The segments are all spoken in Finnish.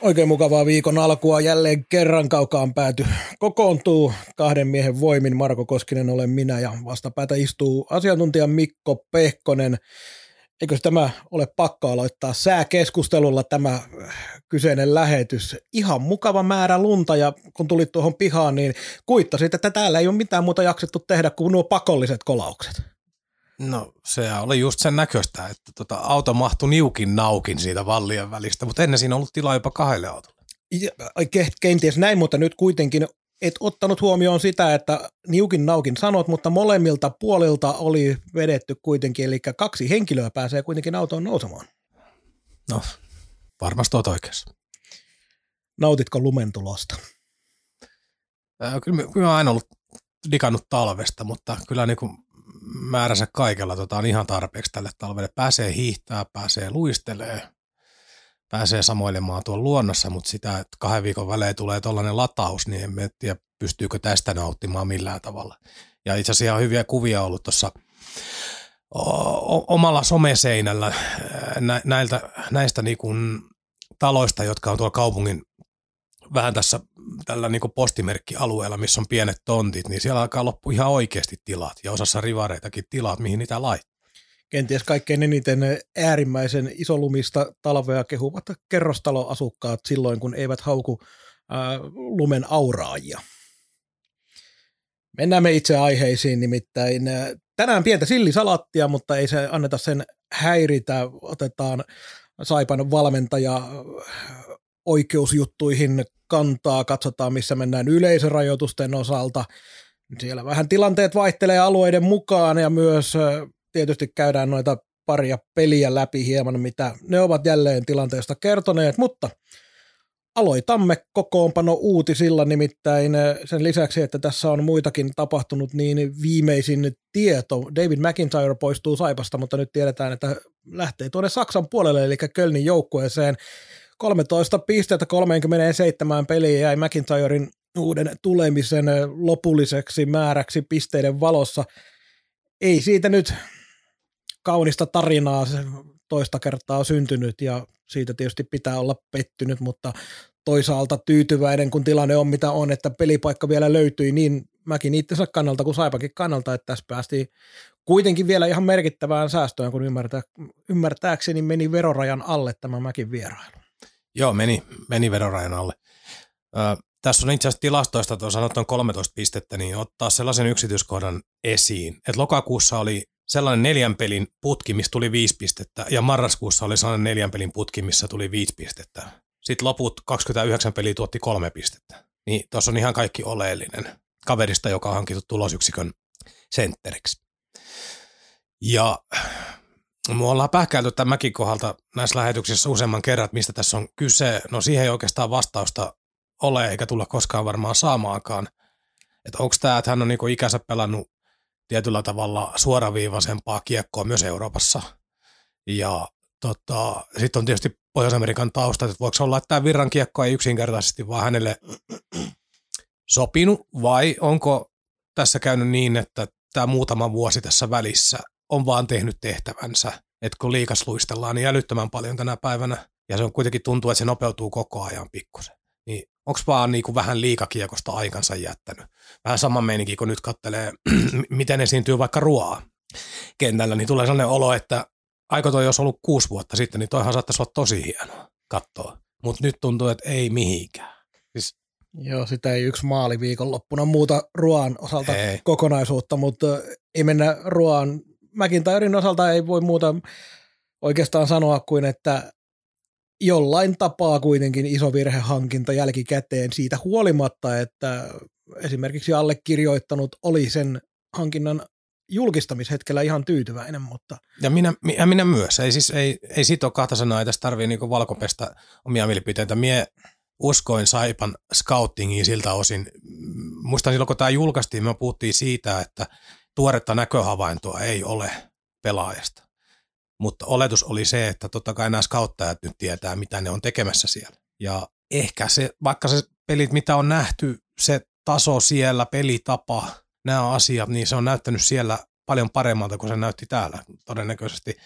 Oikein mukavaa viikon alkua jälleen kerran kaukaan pääty. Kokoontuu kahden miehen voimin. Marko Koskinen olen minä ja vastapäätä istuu asiantuntija Mikko Pehkonen. Eikö tämä ole pakko aloittaa sääkeskustelulla tämä kyseinen lähetys? Ihan mukava määrä lunta ja kun tulit tuohon pihaan, niin kuittasit, että täällä ei ole mitään muuta jaksettu tehdä kuin nuo pakolliset kolaukset. No se oli just sen näköistä, että tota, auto mahtui niukin naukin siitä vallien välistä, mutta ennen siinä ollut tilaa jopa kahdelle autolle. Ja, kenties näin, mutta nyt kuitenkin et ottanut huomioon sitä, että niukin naukin sanot, mutta molemmilta puolilta oli vedetty kuitenkin, eli kaksi henkilöä pääsee kuitenkin autoon nousemaan. No, varmasti olet oikeassa. Nautitko lumentulosta? Äh, kyllä, kyllä mä aina ollut digannut talvesta, mutta kyllä niin kuin määränsä kaikella tota, on ihan tarpeeksi tälle talvelle. Pääsee hiihtää, pääsee luistelee, pääsee samoilemaan tuolla luonnossa, mutta sitä, että kahden viikon välein tulee tuollainen lataus, niin en tiedä, pystyykö tästä nauttimaan millään tavalla. Ja itse asiassa ihan hyviä kuvia ollut tuossa omalla someseinällä näiltä, näistä niin kuin taloista, jotka on tuolla kaupungin vähän tässä tällä niin postimerkkialueella, missä on pienet tontit, niin siellä alkaa loppu ihan oikeasti tilat ja osassa rivareitakin tilat, mihin niitä laittaa. Kenties kaikkein eniten äärimmäisen isolumista talvea kehuvat kerrostaloasukkaat silloin, kun eivät hauku ää, lumen auraajia. Mennään me itse aiheisiin, nimittäin tänään pientä sillisalattia, mutta ei se anneta sen häiritä. Otetaan Saipan valmentaja oikeusjuttuihin kantaa, katsotaan missä mennään yleisörajoitusten osalta. Siellä vähän tilanteet vaihtelee alueiden mukaan ja myös tietysti käydään noita paria peliä läpi hieman, mitä ne ovat jälleen tilanteesta kertoneet, mutta aloitamme kokoonpano uutisilla, nimittäin sen lisäksi, että tässä on muitakin tapahtunut, niin viimeisin tieto, David McIntyre poistuu Saipasta, mutta nyt tiedetään, että lähtee tuonne Saksan puolelle, eli Kölnin joukkueeseen. 13 pistettä 37 peliä jäi McIntyren uuden tulemisen lopulliseksi määräksi pisteiden valossa. Ei siitä nyt kaunista tarinaa toista kertaa syntynyt ja siitä tietysti pitää olla pettynyt, mutta toisaalta tyytyväinen, kun tilanne on mitä on, että pelipaikka vielä löytyi niin mäkin itsensä kannalta kuin Saipakin kannalta, että tässä päästiin kuitenkin vielä ihan merkittävään säästöön, kun ymmärtää, ymmärtääkseni meni verorajan alle tämä Mäkin vierailu. Joo, meni, meni verorajan alle. Ö, tässä on itse asiassa tilastoista, tuossa sanottu 13 pistettä, niin ottaa sellaisen yksityiskohdan esiin, että lokakuussa oli sellainen neljän pelin putki, missä tuli viisi pistettä, ja marraskuussa oli sellainen neljän pelin putki, missä tuli viisi pistettä. Sitten loput 29 peliä tuotti kolme pistettä. Niin tuossa on ihan kaikki oleellinen kaverista, joka on hankittu tulosyksikön sentteriksi. Ja me ollaan pähkäilty tämän mäkin kohdalta näissä lähetyksissä useamman kerran, mistä tässä on kyse. No siihen ei oikeastaan vastausta ole, eikä tulla koskaan varmaan saamaankaan. Että onko tämä, että hän on niinku ikänsä pelannut tietyllä tavalla suoraviivaisempaa kiekkoa myös Euroopassa. Ja tota, sitten on tietysti Pohjois-Amerikan taustat, että voiko olla, että tämä virran kiekko ei yksinkertaisesti vaan hänelle sopinut, vai onko tässä käynyt niin, että tämä muutama vuosi tässä välissä on vaan tehnyt tehtävänsä, että kun liikas luistellaan niin älyttömän paljon tänä päivänä, ja se on kuitenkin tuntuu, että se nopeutuu koko ajan pikkusen. Niin onko vaan niin kuin vähän liikakiekosta aikansa jättänyt? Vähän sama meininki, kun nyt kattelee, miten esiintyy vaikka ruoaa kentällä, niin tulee sellainen olo, että aika toi jos ollut kuusi vuotta sitten, niin toihan saattaisi olla tosi hienoa katsoa. Mutta nyt tuntuu, että ei mihinkään. Siis Joo, sitä ei yksi maali viikonloppuna muuta ruoan osalta ei. kokonaisuutta, mutta ei mennä ruoan McIntyren osalta ei voi muuta oikeastaan sanoa kuin, että jollain tapaa kuitenkin iso virhehankinta jälkikäteen siitä huolimatta, että esimerkiksi allekirjoittanut oli sen hankinnan julkistamishetkellä ihan tyytyväinen, mutta... Ja minä, ja minä myös. Ei, siis, ei, ei sit ole kahta sanaa, ei tässä tarvii niinku valkopesta omia mielipiteitä. Mie uskoin Saipan scoutingiin siltä osin. Muistan silloin, kun tämä julkaistiin, me puhuttiin siitä, että tuoretta näköhavaintoa ei ole pelaajasta. Mutta oletus oli se, että totta kai nämä scouttajat nyt tietää, mitä ne on tekemässä siellä. Ja ehkä se, vaikka se pelit, mitä on nähty, se taso siellä, pelitapa, nämä asiat, niin se on näyttänyt siellä paljon paremmalta kuin se näytti täällä todennäköisesti.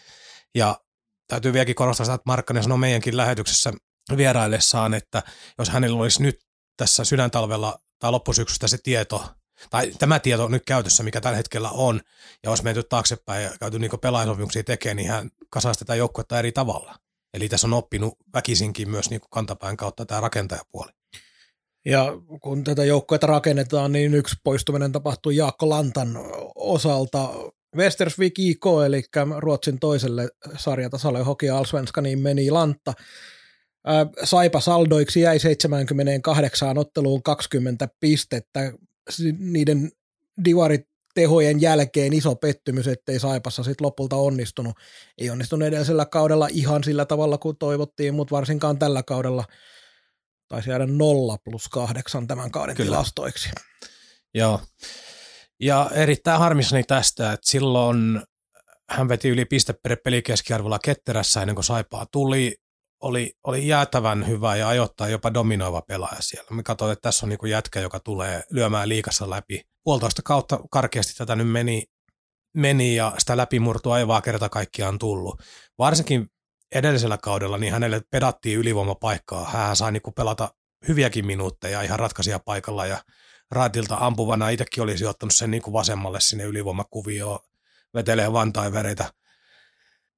Ja täytyy vieläkin korostaa sitä, että Markkanen sanoi meidänkin lähetyksessä vieraillessaan, että jos hänellä olisi nyt tässä sydäntalvella tai loppusyksystä se tieto, tai tämä tieto nyt käytössä, mikä tällä hetkellä on, ja olisi menty taaksepäin ja käyty niin pelaajasopimuksia tekemään, niin hän kasaisi tätä joukkuetta eri tavalla. Eli tässä on oppinut väkisinkin myös niin kantapään kautta tämä rakentajapuoli. Ja kun tätä joukkuetta rakennetaan, niin yksi poistuminen tapahtui Jaakko Lantan osalta. Westersvik IK, eli Ruotsin toiselle sarjatasolle hoki Allsvenskaniin meni Lantta. Saipa saldoiksi jäi 78 otteluun 20 pistettä. Niiden divarit tehojen jälkeen iso pettymys, ettei Saipassa sitten lopulta onnistunut. Ei onnistunut edellisellä kaudella ihan sillä tavalla kuin toivottiin, mutta varsinkaan tällä kaudella – taisi jäädä nolla plus kahdeksan tämän kauden Kyllä. tilastoiksi. Joo. Ja erittäin harmissani tästä, että silloin hän veti yli piste per peli keskiarvolla ketterässä ennen kuin Saipaa tuli. Oli, oli jäätävän hyvä ja ajoittaa jopa dominoiva pelaaja siellä. Me katsoin, että tässä on niin jätkä, joka tulee lyömään liikassa läpi. Puolitoista kautta karkeasti tätä nyt meni, meni ja sitä läpimurtua ei vaan kerta kaikkiaan tullut. Varsinkin edellisellä kaudella niin hänelle pedattiin ylivoimapaikkaa. Hän sai niin pelata hyviäkin minuutteja ihan ratkaisia paikalla ja raatilta ampuvana itsekin olisi ottanut sen niin vasemmalle sinne ylivoimakuvioon vetelee vantaivereitä.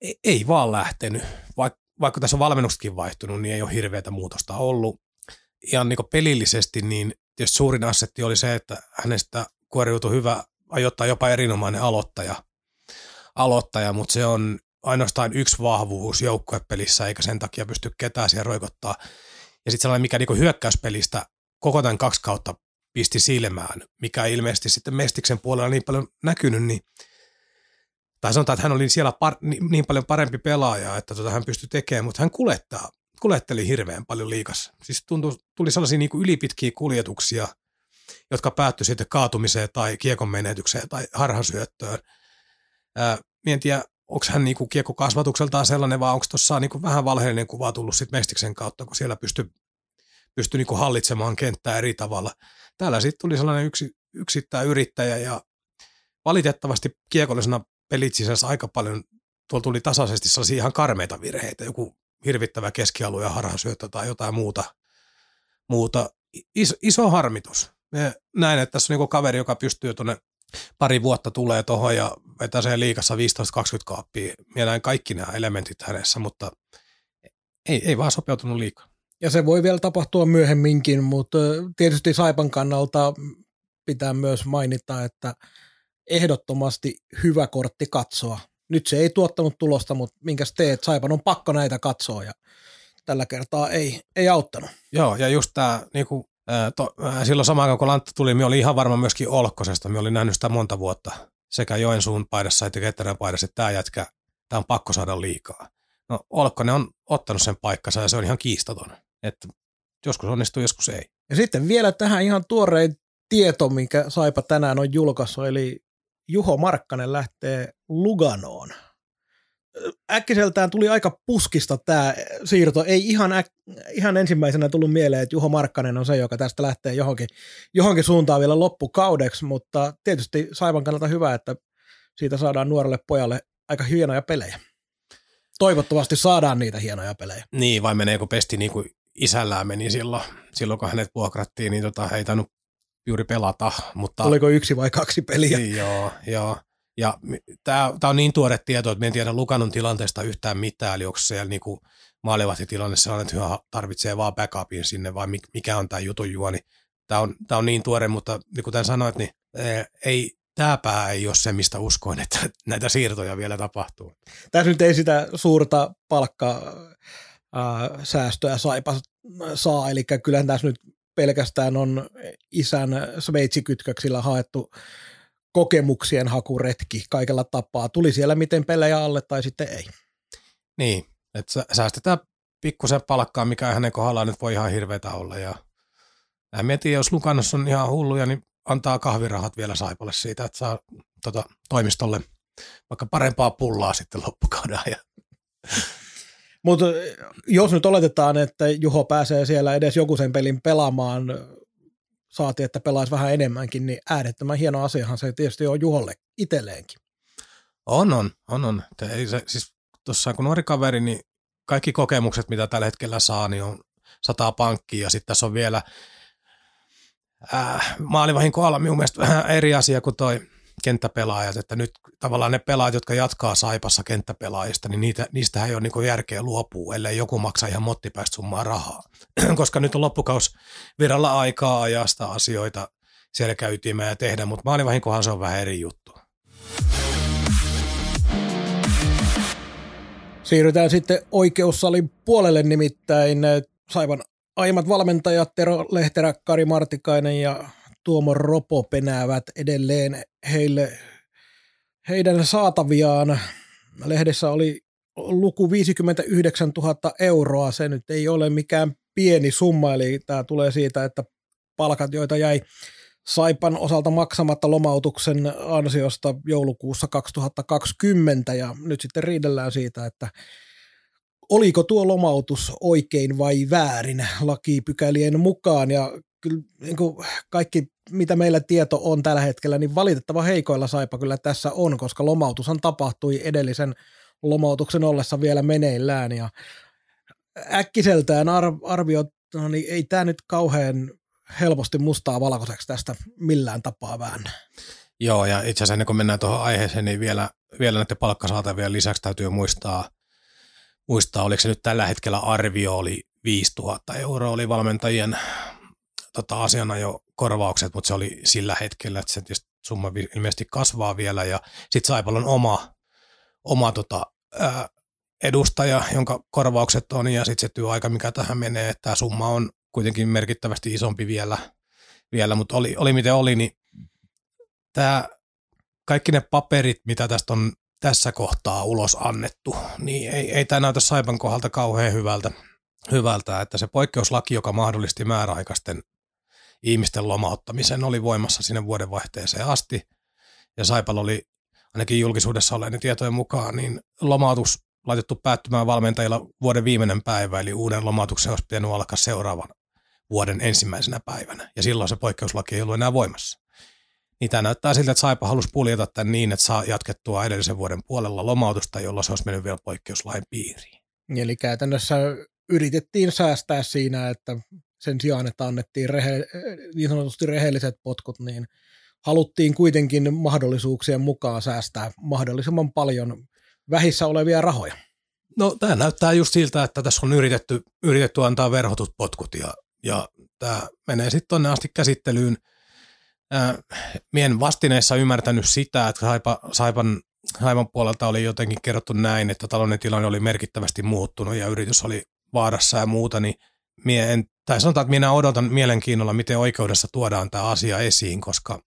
Ei, ei vaan lähtenyt. Vaik, vaikka tässä on valmennuksetkin vaihtunut, niin ei ole hirveätä muutosta ollut. Ihan niin pelillisesti, niin tietysti suurin assetti oli se, että hänestä kuoriutui hyvä, ajoittaa jopa erinomainen aloittaja, aloittaja mutta se on ainoastaan yksi vahvuus joukkuepelissä, eikä sen takia pysty ketään siellä roikottaa. Ja sitten sellainen, mikä niinku hyökkäyspelistä koko tämän kaksi kautta pisti silmään, mikä ei ilmeisesti sitten Mestiksen puolella niin paljon näkynyt, niin tai sanotaan, että hän oli siellä par, niin, niin paljon parempi pelaaja, että tota hän pystyi tekemään, mutta hän kulettaa, kuletteli hirveän paljon liikassa. Siis tuntui, tuli sellaisia niin kuin ylipitkiä kuljetuksia, jotka päättyi sitten kaatumiseen tai kiekon menetykseen tai harhasyöttöön. Ää, en tiedä, onko hän niinku kiekko kasvatukseltaan sellainen, vai onko tuossa niinku vähän valheellinen kuva tullut sit Mestiksen kautta, kun siellä pystyy pysty niinku hallitsemaan kenttää eri tavalla. Täällä sitten tuli sellainen yksi, yksittäin yrittäjä ja valitettavasti kiekollisena pelit sisässä aika paljon, tuolla tuli tasaisesti sellaisia ihan karmeita virheitä, joku hirvittävä keskialue ja harhasyöttö tai jotain muuta. muuta. Iso, iso harmitus. Me näin, että tässä on niinku kaveri, joka pystyy tuonne pari vuotta tulee tuohon ja vetää sen liikassa 15-20 kaappia. Minä näin kaikki nämä elementit hänessä, mutta ei, ei vaan sopeutunut liikaa. Ja se voi vielä tapahtua myöhemminkin, mutta tietysti Saipan kannalta pitää myös mainita, että ehdottomasti hyvä kortti katsoa. Nyt se ei tuottanut tulosta, mutta minkäs teet, Saipan on pakko näitä katsoa ja tällä kertaa ei, ei auttanut. Joo, ja just tämä niin kuin to, silloin samaan aikaan kun Lantta tuli, minä olin ihan varma myöskin Olkkosesta. Minä olin nähnyt sitä monta vuotta sekä Joensuun paidassa että Ketterän paidassa, että tämä jätkä, tämä on pakko saada liikaa. No Olkkonen on ottanut sen paikkansa ja se on ihan kiistaton. Että joskus onnistuu, joskus ei. Ja sitten vielä tähän ihan tuorein tieto, minkä Saipa tänään on julkaissut, eli Juho Markkanen lähtee Luganoon äkkiseltään tuli aika puskista tämä siirto. Ei ihan, äk, ihan ensimmäisenä tullut mieleen, että Juho Markkanen on se, joka tästä lähtee johonkin, johonkin suuntaan vielä loppukaudeksi, mutta tietysti Saivan kannalta hyvä, että siitä saadaan nuorelle pojalle aika hienoja pelejä. Toivottavasti saadaan niitä hienoja pelejä. Niin, vai meneekö pesti niin kuin isällään meni silloin, silloin kun hänet vuokrattiin, niin tota, ei tainnut juuri pelata. Mutta... Oliko yksi vai kaksi peliä? Niin, joo, joo. Ja tämä on niin tuore tieto, että me en tiedä Lukanon tilanteesta yhtään mitään, eli onko siellä niinku maalivahtitilanne sellainen, että hyvä tarvitsee vaan backupin sinne, vai mikä on tämä jutun juoni. Tämä on, tämä on niin tuore, mutta niin kuten sanoit, niin ei, tämä pää ei ole se, mistä uskoin, että näitä siirtoja vielä tapahtuu. Tässä nyt ei sitä suurta palkkaa säästöä saipa saa, eli kyllähän tässä nyt pelkästään on isän sveitsikytköksillä haettu kokemuksien hakuretki kaikella tapaa. Tuli siellä miten pelejä alle tai sitten ei. Niin, että säästetään pikkusen palkkaa, mikä hänen kohdallaan nyt voi ihan hirveätä olla. Ja mä mietin, jos Lukanos on ihan hulluja, niin antaa kahvirahat vielä Saipalle siitä, että saa tota, toimistolle vaikka parempaa pullaa sitten loppukauden ajan. Mutta jos nyt oletetaan, että Juho pääsee siellä edes joku sen pelin pelaamaan, saati, että pelaisi vähän enemmänkin, niin äärettömän hieno asiahan se tietysti on Juholle itselleenkin. On, on, on, on. Ei se, siis tuossa kun nuori kaveri, niin kaikki kokemukset, mitä tällä hetkellä saa, niin on sataa pankkia ja sitten tässä on vielä äh, maalivahin kohdalla minun mielestä vähän eri asia kuin toi kenttäpelaajat, että nyt tavallaan ne pelaajat, jotka jatkaa Saipassa kenttäpelaajista, niin niitä, niistä ei ole niin järkeä luopua, ellei joku maksa ihan mottipäistä summaa rahaa. Koska nyt on loppukaus viralla aikaa ajasta asioita selkäytimään ja tehdä, mutta maalivahinkohan se on vähän eri juttu. Siirrytään sitten oikeussalin puolelle nimittäin Saivan aiemmat valmentajat Tero Lehterä, Kari Martikainen ja Tuomo Ropo penäävät edelleen heille heidän saataviaan. Lehdessä oli luku 59 000 euroa, se nyt ei ole mikään pieni summa, eli tämä tulee siitä, että palkat, joita jäi Saipan osalta maksamatta lomautuksen ansiosta joulukuussa 2020, ja nyt sitten riidellään siitä, että oliko tuo lomautus oikein vai väärin lakipykälien mukaan, ja kyllä niin kuin kaikki, mitä meillä tieto on tällä hetkellä, niin valitettava heikoilla Saipa kyllä tässä on, koska lomautushan tapahtui edellisen lomautuksen ollessa vielä meneillään, ja äkkiseltään arvio, no niin ei tämä nyt kauhean helposti mustaa valkoiseksi tästä millään tapaa väännä. Joo, ja itse asiassa ennen kuin mennään tuohon aiheeseen, niin vielä, vielä näiden palkkasaatavien lisäksi täytyy muistaa, muistaa, oliko se nyt tällä hetkellä arvio oli 5000 euroa oli valmentajien tota, asiana jo korvaukset, mutta se oli sillä hetkellä, että se summa ilmeisesti kasvaa vielä. Ja sitten Saipalla on oma, oma tota, ää, edustaja, jonka korvaukset on ja sitten se työaika, mikä tähän menee, että tämä summa on kuitenkin merkittävästi isompi vielä, vielä mutta oli, oli miten oli, niin tämä, kaikki ne paperit, mitä tästä on tässä kohtaa ulos annettu, niin ei, ei tämä näytä Saipan kohdalta kauhean hyvältä, hyvältä, että se poikkeuslaki, joka mahdollisti määräaikaisten ihmisten lomauttamisen, oli voimassa sinne vuodenvaihteeseen asti, ja Saipalla oli ainakin julkisuudessa olleiden tietojen mukaan, niin lomautus laitettu päättymään valmentajilla vuoden viimeinen päivä, eli uuden lomautuksen olisi pitänyt alkaa seuraavan vuoden ensimmäisenä päivänä, ja silloin se poikkeuslaki ei ollut enää voimassa. Niin tämä näyttää siltä, että Saipa halusi puljata tämän niin, että saa jatkettua edellisen vuoden puolella lomautusta, jolloin se olisi mennyt vielä poikkeuslain piiriin. Eli käytännössä yritettiin säästää siinä, että sen sijaan, että annettiin rehe, niin sanotusti rehelliset potkut, niin haluttiin kuitenkin mahdollisuuksien mukaan säästää mahdollisimman paljon vähissä olevia rahoja. No tämä näyttää just siltä, että tässä on yritetty, yritetty antaa verhotut potkut ja ja tämä menee sitten tuonne asti käsittelyyn. mien vastineessa ymmärtänyt sitä, että Saipa, Saipan, Saipan puolelta oli jotenkin kerrottu näin, että talouden tilanne oli merkittävästi muuttunut ja yritys oli vaarassa ja muuta, niin mie en, tai sanotaan, että minä odotan mielenkiinnolla, miten oikeudessa tuodaan tämä asia esiin, koska,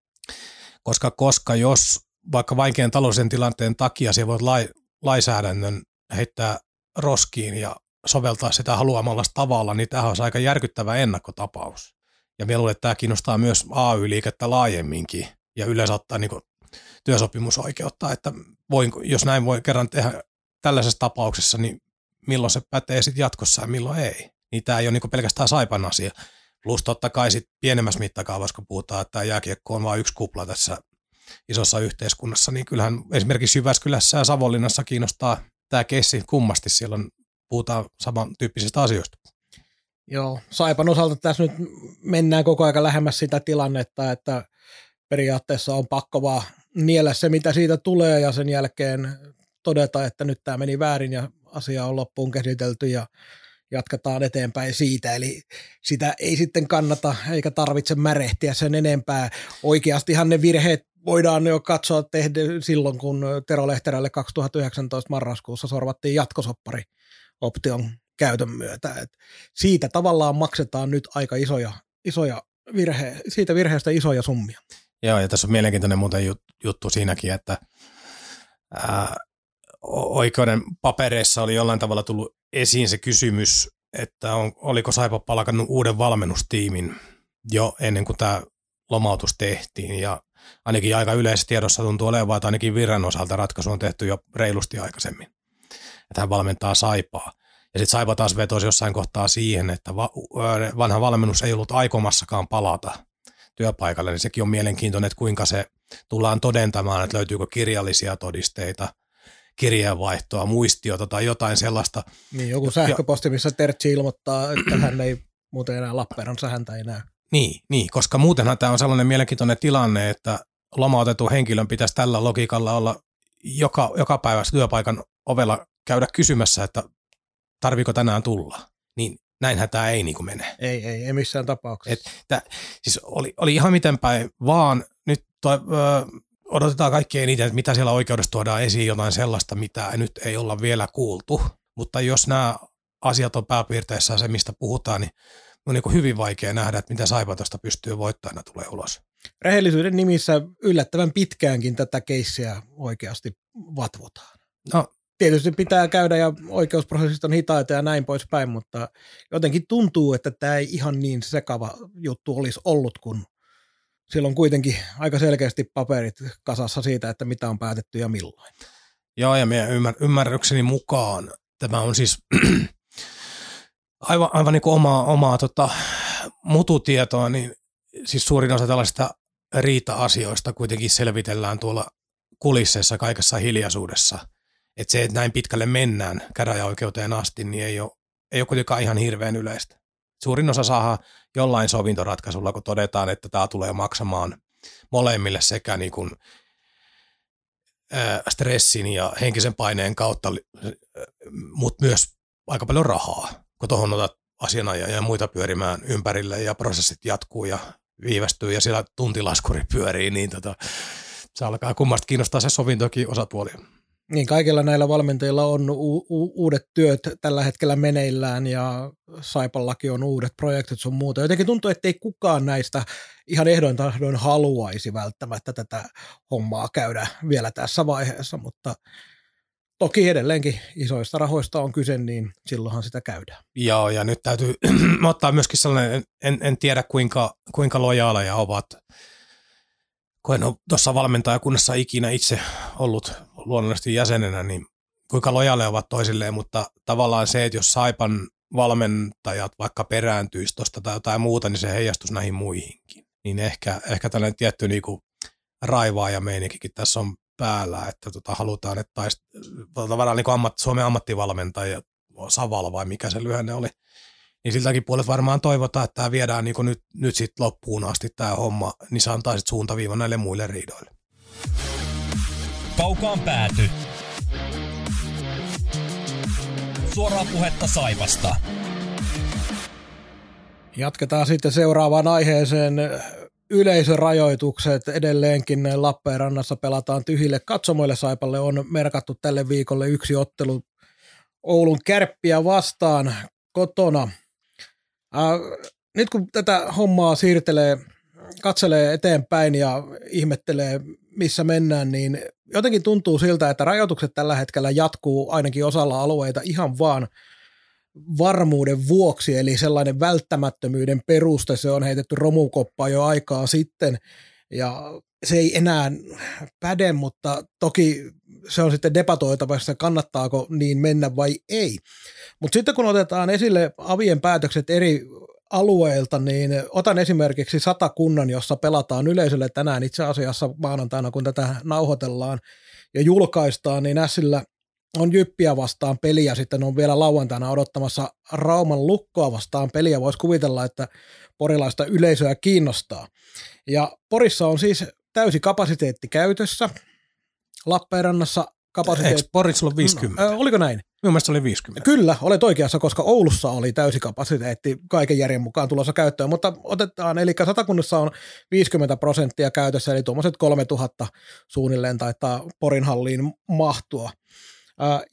koska, koska jos vaikka vaikean taloudellisen tilanteen takia siellä voit lai, lainsäädännön heittää roskiin ja soveltaa sitä haluamalla tavalla, niin tämä on aika järkyttävä ennakkotapaus. Ja minä luulen, että tämä kiinnostaa myös AY-liikettä laajemminkin ja yleensä ottaa niin työsopimusoikeutta, että voin, jos näin voi kerran tehdä tällaisessa tapauksessa, niin milloin se pätee sitten jatkossa ja milloin ei. Niin tämä ei ole niin pelkästään Saipan asia. Plus totta kai sitten pienemmässä mittakaavassa, kun puhutaan, että tämä jääkiekko on vain yksi kupla tässä isossa yhteiskunnassa, niin kyllähän esimerkiksi Jyväskylässä ja Savonlinnassa kiinnostaa tämä keissi kummasti. Siellä on puhutaan samantyyppisistä asioista. Joo, Saipan osalta tässä nyt mennään koko ajan lähemmäs sitä tilannetta, että periaatteessa on pakko vaan niellä se, mitä siitä tulee ja sen jälkeen todeta, että nyt tämä meni väärin ja asia on loppuun käsitelty ja jatketaan eteenpäin siitä. Eli sitä ei sitten kannata eikä tarvitse märehtiä sen enempää. Oikeastihan ne virheet voidaan jo katsoa tehdä silloin, kun Tero Lehterälle 2019 marraskuussa sorvattiin jatkosoppari option käytön myötä. Et siitä tavallaan maksetaan nyt aika isoja, isoja virhe, siitä virheestä isoja summia. Joo, ja tässä on mielenkiintoinen muuten juttu siinäkin, että ää, oikeuden papereissa oli jollain tavalla tullut esiin se kysymys, että on, oliko Saipa palkannut uuden valmennustiimin jo ennen kuin tämä lomautus tehtiin ja ainakin aika yleisessä tiedossa tuntuu olevan, että ainakin virran osalta ratkaisu on tehty jo reilusti aikaisemmin. Että hän valmentaa Saipaa. Ja sitten Saipa taas vetosi jossain kohtaa siihen, että va- vanha valmennus ei ollut aikomassakaan palata työpaikalle, niin sekin on mielenkiintoinen, että kuinka se tullaan todentamaan, että löytyykö kirjallisia todisteita, kirjeenvaihtoa, muistiota tai jotain sellaista. Niin, joku sähköposti, missä Tertsi ilmoittaa, että hän ei muuten enää Lappeenrannassa häntä ei näe. Niin, niin, koska muutenhan tämä on sellainen mielenkiintoinen tilanne, että lomautetun henkilön pitäisi tällä logiikalla olla joka, joka päivä työpaikan ovella käydä kysymässä, että tarviko tänään tulla. Niin näinhän tämä ei niin kuin mene. Ei, ei, ei missään tapauksessa. Et, tää, siis oli, oli ihan miten päin, vaan nyt toi, ö, odotetaan kaikkein eniten, että mitä siellä oikeudessa tuodaan esiin, jotain sellaista, mitä nyt ei olla vielä kuultu. Mutta jos nämä asiat on pääpiirteissään se, mistä puhutaan, niin on niin hyvin vaikea nähdä, että mitä Saipa tuosta pystyy voittajana tulee ulos. Rehellisyyden nimissä yllättävän pitkäänkin tätä keissiä oikeasti vatvotaan. No, Tietysti pitää käydä ja oikeusprosessit on hitaita ja näin poispäin, mutta jotenkin tuntuu, että tämä ei ihan niin sekava juttu olisi ollut, silloin kuitenkin aika selkeästi paperit kasassa siitä, että mitä on päätetty ja milloin. Joo, ja meidän ymmär- ymmärrykseni mukaan tämä on siis aivan, aivan niin kuin omaa, omaa tota, mututietoa, niin siis suurin osa tällaisista riita-asioista kuitenkin selvitellään tuolla kulisseissa kaikessa hiljaisuudessa. Että se, että näin pitkälle mennään käräjäoikeuteen asti, niin ei ole, ei ole kuitenkaan ihan hirveän yleistä. Suurin osa saa jollain sovintoratkaisulla, kun todetaan, että tämä tulee maksamaan molemmille sekä niin kuin, stressin ja henkisen paineen kautta, mutta myös aika paljon rahaa kun tuohon otat asianajan ja muita pyörimään ympärille ja prosessit jatkuu ja viivästyy ja siellä tuntilaskuri pyörii, niin tota, se alkaa kummasta kiinnostaa se sovintokin osapuolia. Niin, kaikilla näillä valmentajilla on u- u- uudet työt tällä hetkellä meneillään ja Saipallakin on uudet projektit sun muuta. Jotenkin tuntuu, että ei kukaan näistä ihan ehdoin tahdoin haluaisi välttämättä tätä hommaa käydä vielä tässä vaiheessa, mutta Toki edelleenkin isoista rahoista on kyse, niin silloinhan sitä käydään. Joo, ja nyt täytyy ottaa myöskin sellainen, en, en tiedä kuinka, kuinka lojaaleja ovat, kun en ole tuossa valmentajakunnassa ikinä itse ollut luonnollisesti jäsenenä, niin kuinka lojaaleja ovat toisilleen, mutta tavallaan se, että jos Saipan valmentajat vaikka perääntyisi tuosta tai jotain muuta, niin se heijastus näihin muihinkin. Niin ehkä, ehkä tällainen tietty niinku raivaaja meininkikin tässä on päällä, että tota, halutaan, että taist, tavallaan niin ammat, Suomen ammattivalmentaja Savala vai mikä se lyhenne oli, niin siltäkin puolet varmaan toivotaan, että tämä viedään niin nyt, nyt sit loppuun asti tämä homma, niin se antaa sitten suuntaviiva näille muille riidoille. Kaukaan pääty. Suoraa puhetta Saipasta. Jatketaan sitten seuraavaan aiheeseen yleisörajoitukset edelleenkin Lappeenrannassa pelataan tyhjille katsomoille. Saipalle on merkattu tälle viikolle yksi ottelu Oulun kärppiä vastaan kotona. Äh, nyt kun tätä hommaa siirtelee, katselee eteenpäin ja ihmettelee, missä mennään, niin jotenkin tuntuu siltä, että rajoitukset tällä hetkellä jatkuu ainakin osalla alueita ihan vaan – varmuuden vuoksi, eli sellainen välttämättömyyden peruste, se on heitetty romukoppaan jo aikaa sitten, ja se ei enää päde, mutta toki se on sitten debatoitava, että kannattaako niin mennä vai ei. Mutta sitten kun otetaan esille avien päätökset eri alueilta, niin otan esimerkiksi satakunnan, jossa pelataan yleisölle tänään itse asiassa maanantaina, kun tätä nauhoitellaan ja julkaistaan, niin Ässillä on Jyppiä vastaan peliä, sitten on vielä lauantaina odottamassa Rauman lukkoa vastaan peliä. Voisi kuvitella, että porilaista yleisöä kiinnostaa. Ja Porissa on siis täysi kapasiteetti käytössä. Lappeenrannassa kapasiteetti... Eikö Porissa ollut 50? No, äh, oliko näin? Minun mielestä oli 50. Kyllä, olet oikeassa, koska Oulussa oli täysi kapasiteetti kaiken järjen mukaan tulossa käyttöön, mutta otetaan, eli satakunnassa on 50 prosenttia käytössä, eli tuommoiset 3000 suunnilleen taitaa Porin halliin mahtua.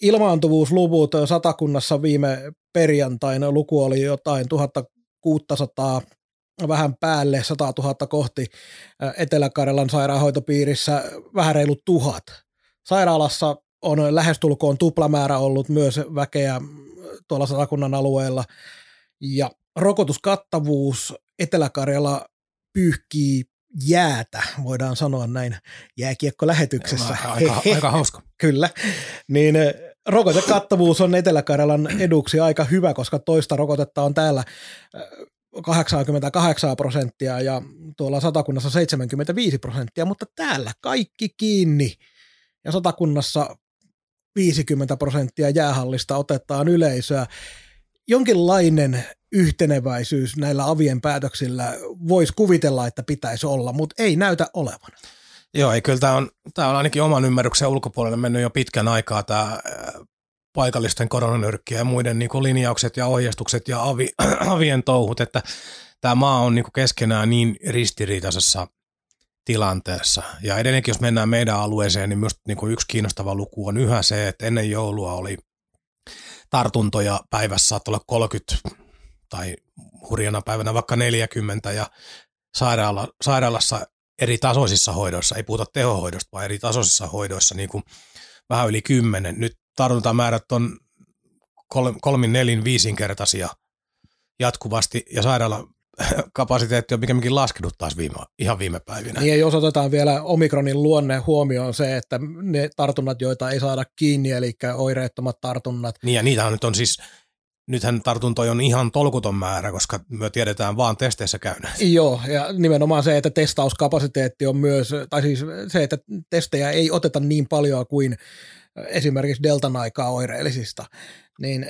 Ilmaantuvuusluvut satakunnassa viime perjantaina luku oli jotain 1600 vähän päälle 100 000 kohti Etelä-Karjalan sairaanhoitopiirissä vähän reilu tuhat. Sairaalassa on lähestulkoon tuplamäärä ollut myös väkeä tuolla satakunnan alueella. Ja rokotuskattavuus Etelä-Karjala pyyhkii jäätä, voidaan sanoa näin jääkiekko-lähetyksessä. Aika, aika hauska. Kyllä. Niin rokotekattavuus on Etelä-Karjalan eduksi aika hyvä, koska toista rokotetta on täällä 88 prosenttia ja tuolla satakunnassa 75 prosenttia, mutta täällä kaikki kiinni ja satakunnassa 50 prosenttia jäähallista otetaan yleisöä. Jonkinlainen yhteneväisyys näillä avien päätöksillä voisi kuvitella, että pitäisi olla, mutta ei näytä olevan. Joo, ei kyllä tämä on, tämä on ainakin oman ymmärryksen ulkopuolelle mennyt jo pitkän aikaa tämä paikallisten koronanyrkkiä ja muiden niin kuin linjaukset ja ohjeistukset ja avi, avien touhut, että tämä maa on niin kuin keskenään niin ristiriitaisessa tilanteessa. Ja edelleenkin, jos mennään meidän alueeseen, niin myös niin kuin yksi kiinnostava luku on yhä se, että ennen joulua oli tartuntoja päivässä saattaa olla 30 tai hurjana päivänä vaikka 40 ja sairaala, sairaalassa eri tasoisissa hoidoissa, ei puhuta tehohoidosta, vaan eri tasoisissa hoidoissa niin kuin vähän yli 10. Nyt tartuntamäärät on kolmin, nelin, viisinkertaisia jatkuvasti ja sairaala kapasiteetti on pikemminkin laskenut taas viime, ihan viime päivinä. Niin ja jos otetaan vielä omikronin luonne huomioon se, että ne tartunnat, joita ei saada kiinni, eli oireettomat tartunnat. Niin ja niitä on nyt on siis nythän tartuntoja on ihan tolkuton määrä, koska me tiedetään vaan testeissä käyneen. Joo, ja nimenomaan se, että testauskapasiteetti on myös, tai siis se, että testejä ei oteta niin paljon kuin esimerkiksi deltan aikaa oireellisista, niin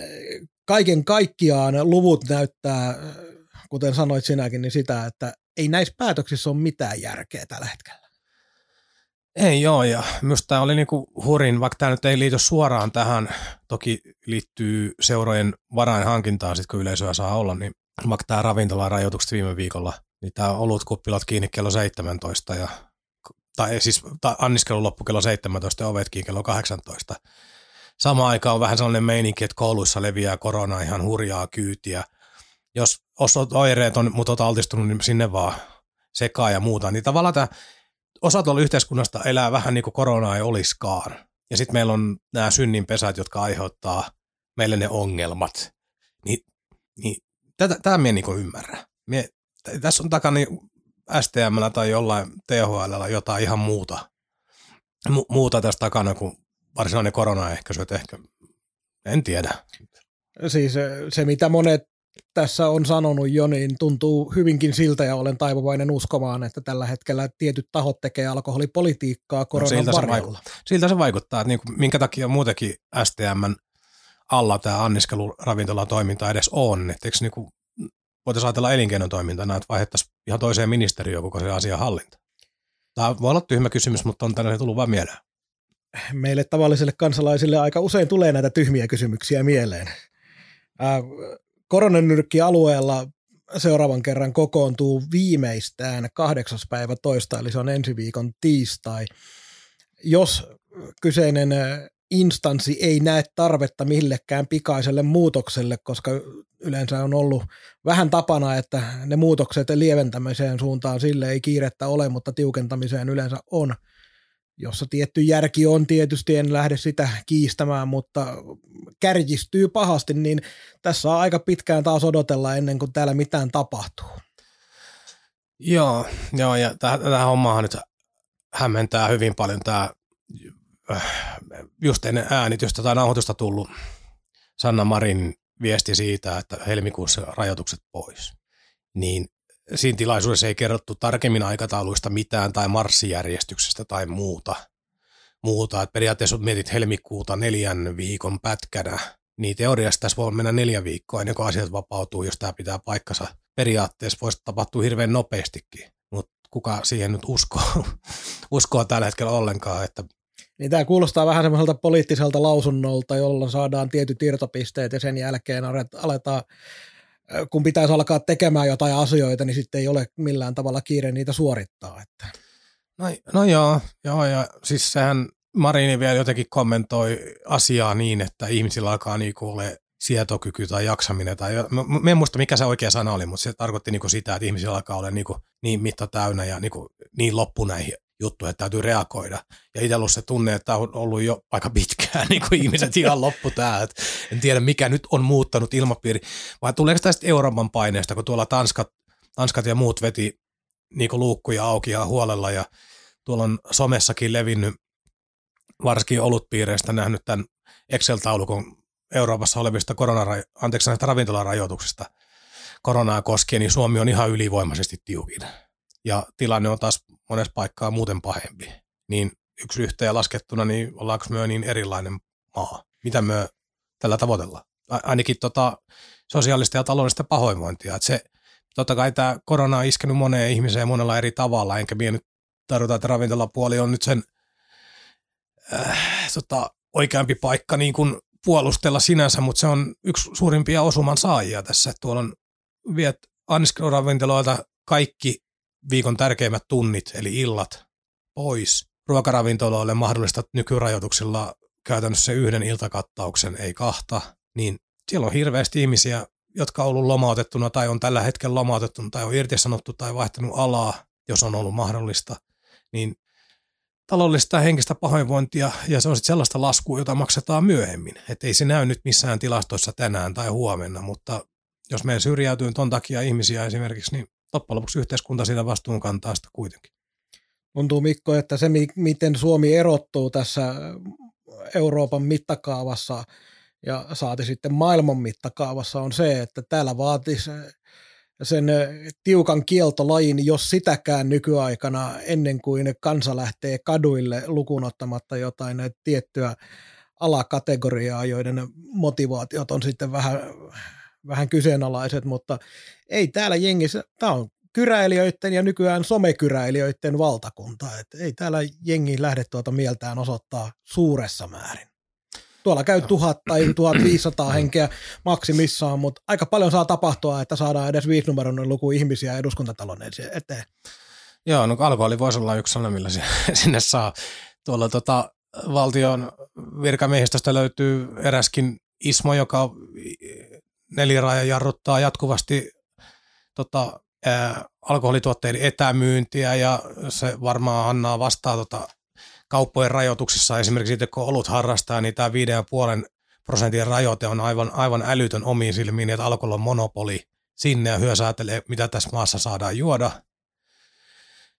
kaiken kaikkiaan luvut näyttää, kuten sanoit sinäkin, niin sitä, että ei näissä päätöksissä ole mitään järkeä tällä hetkellä. Ei joo, ja myös tämä oli niinku hurin, vaikka tämä nyt ei liity suoraan tähän, toki liittyy seurojen varainhankintaan, sit kun yleisöä saa olla, niin vaikka tämä ravintolarajoitukset viime viikolla, niin tämä olutkuppilat kiinni kello 17 ja tai siis ta, anniskelu loppu kello 17 ja ovetkin kello 18. Sama aika on vähän sellainen meininki, että kouluissa leviää korona ihan hurjaa kyytiä. Jos oireet on, olet altistunut, niin sinne vaan sekaa ja muuta. Niin tavallaan tämä osa tuolla yhteiskunnasta elää vähän niin kuin koronaa ei olisikaan. Ja sitten meillä on nämä synninpesät, jotka aiheuttaa meille ne ongelmat. Niin, niin tätä, tätä minä niin ymmärrä. Mie, tässä on takana niin STM tai jollain THL jotain ihan muuta, mu- muuta tästä takana kuin varsinainen koronaehkäisy, että ehkä en tiedä. Siis se, mitä monet tässä on sanonut jo, niin tuntuu hyvinkin siltä ja olen taipuvainen uskomaan, että tällä hetkellä tietyt tahot tekee alkoholipolitiikkaa koronan no, siltä se, vaikuttaa. siltä se vaikuttaa, että niin kuin, minkä takia muutenkin STM alla tämä anniskeluravintolatoiminta edes on. Että eikö niin kuin, voitaisiin ajatella elinkeinotoimintana, että vaihdettaisiin ihan toiseen ministeriöön koko se asian hallinta. Tämä voi olla tyhmä kysymys, mutta on tänne tullut vain mieleen. Meille tavallisille kansalaisille aika usein tulee näitä tyhmiä kysymyksiä mieleen. Äh, koronanyrkkialueella seuraavan kerran kokoontuu viimeistään kahdeksas päivä toista, eli se on ensi viikon tiistai. Jos kyseinen instanssi ei näe tarvetta millekään pikaiselle muutokselle, koska yleensä on ollut vähän tapana, että ne muutokset lieventämiseen suuntaan sille ei kiirettä ole, mutta tiukentamiseen yleensä on, jossa tietty järki on tietysti, en lähde sitä kiistämään, mutta kärjistyy pahasti, niin tässä on aika pitkään taas odotella ennen kuin täällä mitään tapahtuu. Joo, joo ja tämä hommahan nyt hämmentää hyvin paljon tämä just ennen äänitystä tai nauhoitusta tullut Sanna Marin viesti siitä, että helmikuussa rajoitukset pois. Niin siinä tilaisuudessa ei kerrottu tarkemmin aikatauluista mitään tai marssijärjestyksestä tai muuta. muuta. Et periaatteessa mietit helmikuuta neljän viikon pätkänä, niin teoriassa tässä voi mennä neljä viikkoa ennen kuin asiat vapautuu, jos tämä pitää paikkansa. Periaatteessa voisi tapahtua hirveän nopeastikin, mutta kuka siihen nyt uskoo, uskoo tällä hetkellä ollenkaan, että niin tämä kuulostaa vähän semmoiselta poliittiselta lausunnolta, jolla saadaan tietyt irtopisteet ja sen jälkeen aletaan, kun pitäisi alkaa tekemään jotain asioita, niin sitten ei ole millään tavalla kiire niitä suorittaa. Että. No, no joo, joo, ja siis sehän Marini vielä jotenkin kommentoi asiaa niin, että ihmisillä alkaa niinku ole sietokyky tai jaksaminen. Tai, mä, en muista, mikä se oikea sana oli, mutta se tarkoitti niinku sitä, että ihmisillä alkaa olla niinku niin mitta täynnä ja niinku niin loppu näihin juttu, että täytyy reagoida. Ja itse ollut se tunne, että on ollut jo aika pitkään niin kuin ihmiset ihan loppu tää. Et en tiedä, mikä nyt on muuttanut ilmapiiri. Vai tuleeko tästä Euroopan paineesta, kun tuolla Tanskat, Tanskat ja muut veti niin kuin luukkuja auki ja huolella ja tuolla on somessakin levinnyt varsinkin olutpiireistä nähnyt tämän Excel-taulukon Euroopassa olevista koronara- anteeksi, ravintolarajoituksista koronaa koskien, niin Suomi on ihan ylivoimaisesti tiukin. Ja tilanne on taas monessa paikkaa muuten pahempi. Niin yksi yhteen laskettuna, niin ollaanko me niin erilainen maa? Mitä me tällä tavoitellaan? Ainakin tota sosiaalista ja taloudellista pahoinvointia. Että se, totta kai tämä korona on iskenyt moneen ihmiseen monella eri tavalla, enkä mie nyt tarvita, että ravintolapuoli on nyt sen äh, tota, oikeampi paikka niin kuin puolustella sinänsä, mutta se on yksi suurimpia osuman saajia tässä. Tuolla on viet anniskeluravintoloilta kaikki viikon tärkeimmät tunnit, eli illat, pois. Ruokaravintoloille mahdollista nykyrajoituksilla käytännössä yhden iltakattauksen, ei kahta, niin siellä on hirveästi ihmisiä, jotka on ollut lomautettuna tai on tällä hetkellä lomautettuna tai on irtisanottu tai vaihtanut alaa, jos on ollut mahdollista, niin taloudellista ja henkistä pahoinvointia, ja se on sitten sellaista laskua, jota maksetaan myöhemmin. Että ei se näy nyt missään tilastoissa tänään tai huomenna, mutta jos meidän syrjäytyy ton takia ihmisiä esimerkiksi, niin loppujen lopuksi yhteiskunta siitä vastuun kantaa sitä kuitenkin. Tuntuu Mikko, että se miten Suomi erottuu tässä Euroopan mittakaavassa ja saati sitten maailman mittakaavassa on se, että täällä vaatisi sen tiukan kieltolajin, jos sitäkään nykyaikana ennen kuin kansa lähtee kaduille lukunottamatta jotain tiettyä alakategoriaa, joiden motivaatiot on sitten vähän, vähän kyseenalaiset, mutta ei täällä jengissä, tämä on kyräilijöiden ja nykyään somekyräilijöiden valtakunta, että ei täällä jengi lähde tuota mieltään osoittaa suuressa määrin. Tuolla käy tuhat tai 1500 henkeä maksimissaan, mutta aika paljon saa tapahtua, että saadaan edes viisinumeroinen luku ihmisiä eduskuntatalon eteen. Joo, no alkoholi voisi olla yksi sana, millä sinne saa. Tuolla tota, valtion virkamiehistöstä löytyy eräskin Ismo, joka neliraja jarruttaa jatkuvasti tota, ää, alkoholituotteiden etämyyntiä ja se varmaan Annaa vastaa tota, kauppojen rajoituksissa. Esimerkiksi sitten kun olut harrastaa, niin tämä 5,5 prosentin rajoite on aivan, aivan älytön omiin silmiin, että alkohol on monopoli sinne ja hyö ajattelee, mitä tässä maassa saadaan juoda,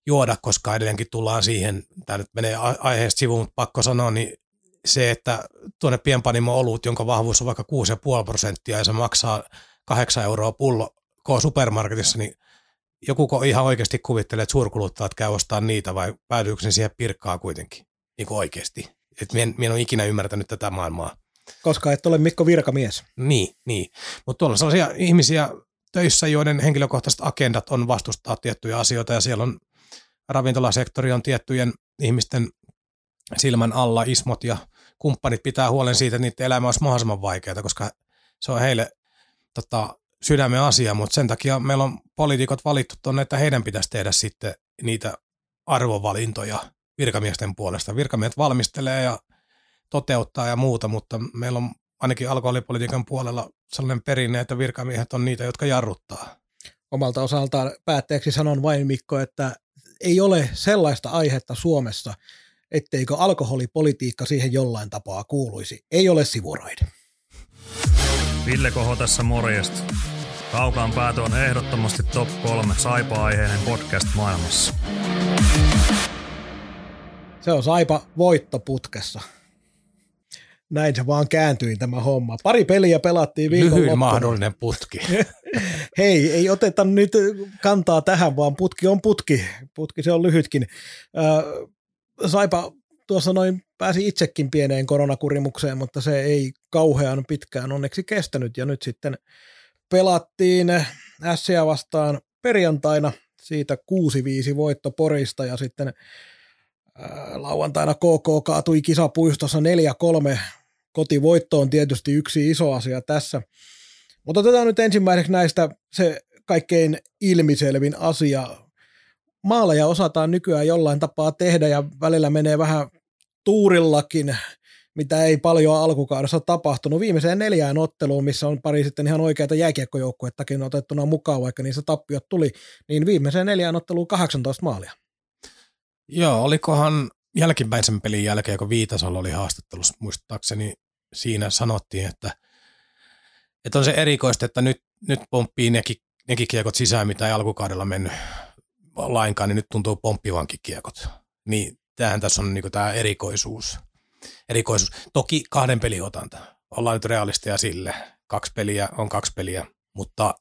juoda, koska edelleenkin tullaan siihen, tämä nyt menee aiheesta sivuun, mutta pakko sanoa, niin se, että tuonne pienpanimo olut, jonka vahvuus on vaikka 6,5 prosenttia ja se maksaa 8 euroa pullo K-supermarketissa, niin joku ihan oikeasti kuvittelee, että suurkuluttajat käy ostaa niitä vai päätyykö ne siihen pirkkaa kuitenkin niin kuin oikeasti. Et mien, mien ole ikinä ymmärtänyt tätä maailmaa. Koska et ole Mikko virkamies. Niin, niin. mutta tuolla on sellaisia ihmisiä töissä, joiden henkilökohtaiset agendat on vastustaa tiettyjä asioita ja siellä on ravintolasektori on tiettyjen ihmisten silmän alla, ismot ja kumppanit pitää huolen siitä, että niiden elämä olisi mahdollisimman vaikeaa, koska se on heille tota, sydämen asia, mutta sen takia meillä on poliitikot valittu tuonne, että heidän pitäisi tehdä sitten niitä arvovalintoja virkamiesten puolesta. Virkamiehet valmistelee ja toteuttaa ja muuta, mutta meillä on ainakin alkoholipolitiikan puolella sellainen perinne, että virkamiehet on niitä, jotka jarruttaa. Omalta osaltaan päätteeksi sanon vain Mikko, että ei ole sellaista aihetta Suomessa, etteikö alkoholipolitiikka siihen jollain tapaa kuuluisi. Ei ole sivuraide. Ville Koho tässä morjesta. Kaukaan päätö on ehdottomasti top 3 saipa-aiheinen podcast maailmassa. Se on saipa voittoputkessa. Näin se vaan kääntyi tämä homma. Pari peliä pelattiin viikonloppuna. Lyhyin mahdollinen putki. Hei, ei oteta nyt kantaa tähän, vaan putki on putki. Putki se on lyhytkin. Saipa tuossa noin pääsi itsekin pieneen koronakurimukseen, mutta se ei kauhean pitkään onneksi kestänyt. Ja nyt sitten pelattiin Ässiä vastaan perjantaina siitä 6-5 voitto Porista ja sitten ää, lauantaina KK kaatui kisapuistossa 4-3. Kotivoitto on tietysti yksi iso asia tässä. Mutta otetaan nyt ensimmäiseksi näistä se kaikkein ilmiselvin asia. Maaleja osataan nykyään jollain tapaa tehdä ja välillä menee vähän tuurillakin mitä ei paljon alkukaudessa tapahtunut. Viimeiseen neljään otteluun, missä on pari sitten ihan oikeita jääkiekkojoukkuettakin otettuna mukaan, vaikka niissä tappiot tuli, niin viimeiseen neljään otteluun 18 maalia. Joo, olikohan jälkimmäisen pelin jälkeen, kun Viitasalo oli haastattelussa, muistaakseni siinä sanottiin, että, että on se erikoista, että nyt, nyt pomppii nekin, nekin kiekot sisään, mitä ei alkukaudella mennyt lainkaan, niin nyt tuntuu pomppivankin kiekot. Niin tämähän tässä on niin tämä erikoisuus. erikoisuus. Toki kahden pelin otanta. Ollaan nyt realistia sille. Kaksi peliä on kaksi peliä, mutta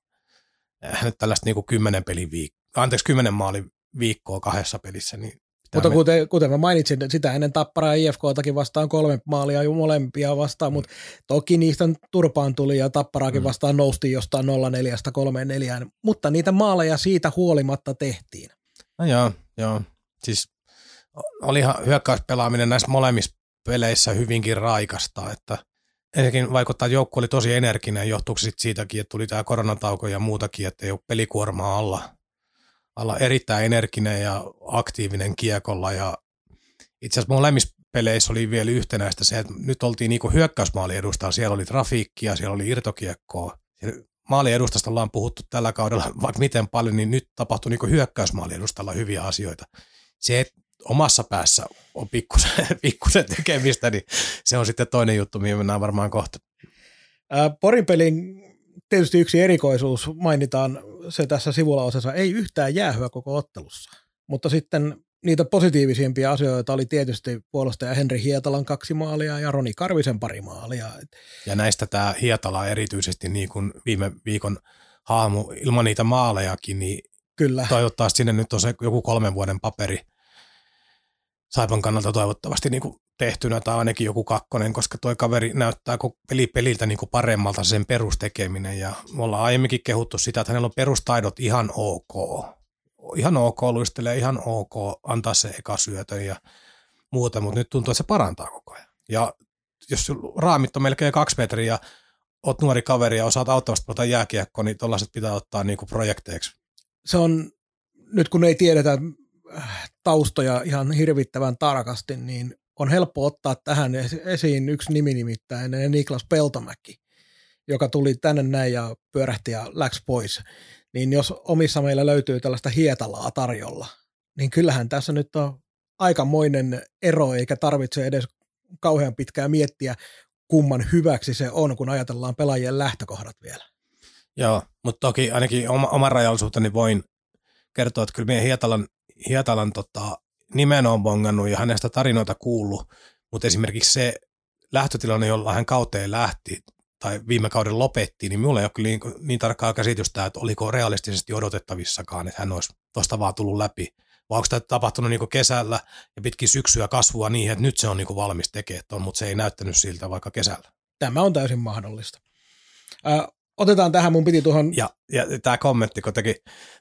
nyt tällaista niin kuin kymmenen pelin viik- anteeksi, kymmenen maalin viikkoa kahdessa pelissä, niin mutta me... kuten, kuten mä mainitsin, sitä ennen Tapparaa ja IFKtakin vastaan kolme maalia jo molempia vastaan, mm. mutta toki niistä turpaan tuli ja Tapparaakin mm. vastaan nousti jostain 0 3 4 mutta niitä maaleja siitä huolimatta tehtiin. No joo, joo. Siis olihan hyökkäyspelaaminen näissä molemmissa peleissä hyvinkin raikasta, että ensinnäkin vaikuttaa, että joukko oli tosi energinen, johtuuko sitten siitäkin, että tuli tämä koronatauko ja muutakin, että ei ole pelikuormaa alla olla erittäin energinen ja aktiivinen kiekolla ja itse asiassa molemmissa peleissä oli vielä yhtenäistä se, että nyt oltiin niinku hyökkäysmaali edustaa, siellä oli trafiikkia, siellä oli irtokiekkoa. Maali edustasta ollaan puhuttu tällä kaudella vaikka miten paljon, niin nyt tapahtui niinku hyökkäysmaali edustalla hyviä asioita. Se, että omassa päässä on pikkusen, pikkusen tekemistä, niin se on sitten toinen juttu, mihin mennään varmaan kohta. Porin pelin tietysti yksi erikoisuus mainitaan se tässä sivulla osassa, ei yhtään jäähyä koko ottelussa. Mutta sitten niitä positiivisimpia asioita oli tietysti puolustaja Henri Hietalan kaksi maalia ja Roni Karvisen pari maalia. Ja näistä tämä Hietala erityisesti niin kuin viime viikon haamu ilman niitä maalejakin, niin Kyllä. toivottavasti sinne nyt on se joku kolmen vuoden paperi Saipan kannalta toivottavasti niin kuin tehtynä tai ainakin joku kakkonen, koska tuo kaveri näyttää peli peliltä niin kuin paremmalta sen perustekeminen ja me ollaan aiemminkin kehuttu sitä, että hänellä on perustaidot ihan ok. Ihan ok luistelee, ihan ok antaa se eka syötö ja muuta, mutta nyt tuntuu, että se parantaa koko ajan. Ja jos raamit on melkein kaksi metriä ja oot nuori kaveri ja osaat auttavasti pelata jääkiekkoa, niin tuollaiset pitää ottaa niin kuin projekteiksi. Se on, nyt kun ei tiedetä taustoja ihan hirvittävän tarkasti, niin on helppo ottaa tähän esiin yksi nimi nimittäin Niklas Peltomäki, joka tuli tänne näin ja pyörähti ja läks pois. Niin jos omissa meillä löytyy tällaista hietalaa tarjolla, niin kyllähän tässä nyt on aikamoinen ero, eikä tarvitse edes kauhean pitkään miettiä, kumman hyväksi se on, kun ajatellaan pelaajien lähtökohdat vielä. Joo, mutta toki ainakin oma, oman rajallisuuteni voin kertoa, että kyllä meidän Hietalan, Hietalan tota, nimen on bongannut ja hänestä tarinoita kuullut, mutta esimerkiksi se lähtötilanne, jolla hän kauteen lähti tai viime kauden lopetti, niin minulla ei ole kyllä niin, niin tarkkaa käsitystä, että oliko realistisesti odotettavissakaan, että hän olisi tuosta vaan tullut läpi. Vai onko tämä tapahtunut niin kesällä ja pitkin syksyä kasvua niin, että nyt se on niin valmis tekemään mutta se ei näyttänyt siltä vaikka kesällä. Tämä on täysin mahdollista. Äh, otetaan tähän, mun piti tuohon... Ja, ja tämä kommentti, kun teki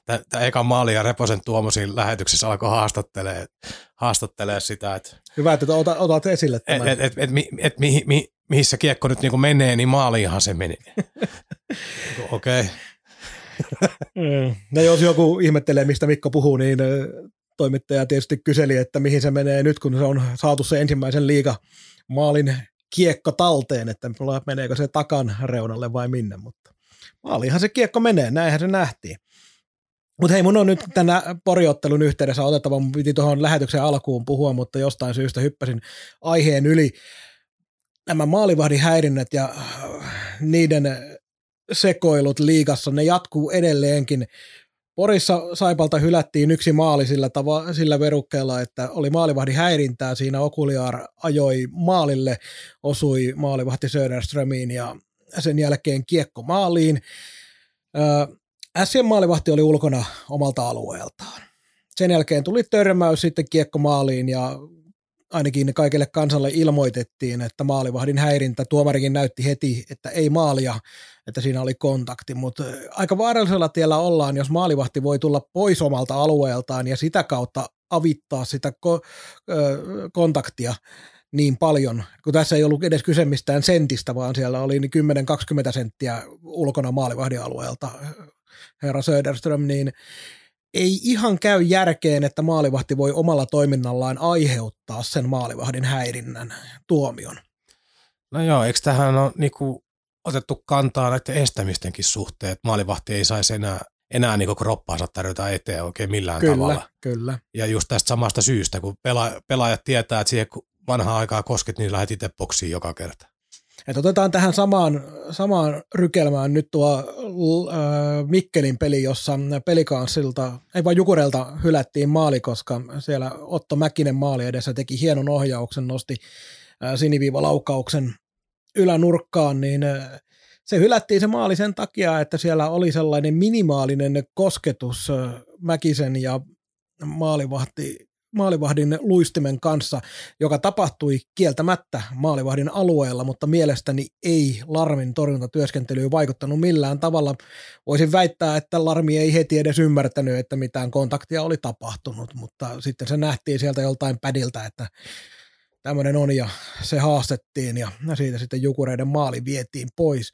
tämä eka maali ja Reposen Tuomosin lähetyksessä alkoi haastattelee, haastattelee sitä, että... Hyvä, että otat, otat esille tämän. Että et, et, et, et, mi, mi, mihin se kiekko nyt niin menee, niin maaliinhan se menee. Okei. okay. Mm. no jos joku ihmettelee, mistä Mikko puhuu, niin toimittaja tietysti kyseli, että mihin se menee nyt, kun se on saatu se ensimmäisen liiga maalin kiekko talteen, että meneekö se takan reunalle vai minne, mutta maaliinhan se kiekko menee, näinhän se nähtiin. Mutta hei, mun on nyt tänä poriottelun yhteydessä otettava, mun piti tuohon lähetyksen alkuun puhua, mutta jostain syystä hyppäsin aiheen yli. Nämä maalivahdin häirinnät ja äh, niiden sekoilut liigassa, ne jatkuu edelleenkin. Porissa Saipalta hylättiin yksi maali sillä, tava, sillä verukkeella, että oli maalivahdin häirintää. Siinä Okuliar ajoi maalille, osui maalivahti Söderströmiin ja sen jälkeen kiekko maaliin. Sien maalivahti oli ulkona omalta alueeltaan. Sen jälkeen tuli törmäys sitten kiekko maaliin ja ainakin kaikille kansalle ilmoitettiin, että maalivahdin häirintä, tuomarikin näytti heti, että ei maalia, että siinä oli kontakti, mutta aika vaarallisella tiellä ollaan, jos maalivahti voi tulla pois omalta alueeltaan ja sitä kautta avittaa sitä ko- kontaktia niin paljon, kun tässä ei ollut edes kyse mistään sentistä, vaan siellä oli 10-20 senttiä ulkona maalivahdin alueelta herra Söderström, niin ei ihan käy järkeen, että maalivahti voi omalla toiminnallaan aiheuttaa sen maalivahdin häirinnän tuomion. No joo, eikö tähän ole niinku otettu kantaa näiden estämistenkin suhteen, että maalivahti ei saisi enää, enää niin kroppaansa tarjota eteen oikein millään Kyllä, tavalla. kyllä. Ja just tästä samasta syystä, kun pela, pelaajat tietää, että siihen vanhaa aikaa kosket, niin lähdet itse boksiin joka kerta. Et otetaan tähän samaan, samaan rykelmään nyt tuo äh, Mikkelin peli, jossa pelikanssilta, ei vaan Jukurelta hylättiin maali, koska siellä Otto Mäkinen maali edessä teki hienon ohjauksen, nosti äh, siniviivalaukauksen ylänurkkaan, niin äh, se hylättiin se maali sen takia, että siellä oli sellainen minimaalinen kosketus äh, Mäkisen ja maalivahti maalivahdin luistimen kanssa, joka tapahtui kieltämättä maalivahdin alueella, mutta mielestäni ei Larmin torjuntatyöskentelyyn vaikuttanut millään tavalla. Voisin väittää, että Larmi ei heti edes ymmärtänyt, että mitään kontaktia oli tapahtunut, mutta sitten se nähtiin sieltä joltain pädiltä, että tämmöinen on ja se haastettiin ja siitä sitten Jukureiden maali vietiin pois.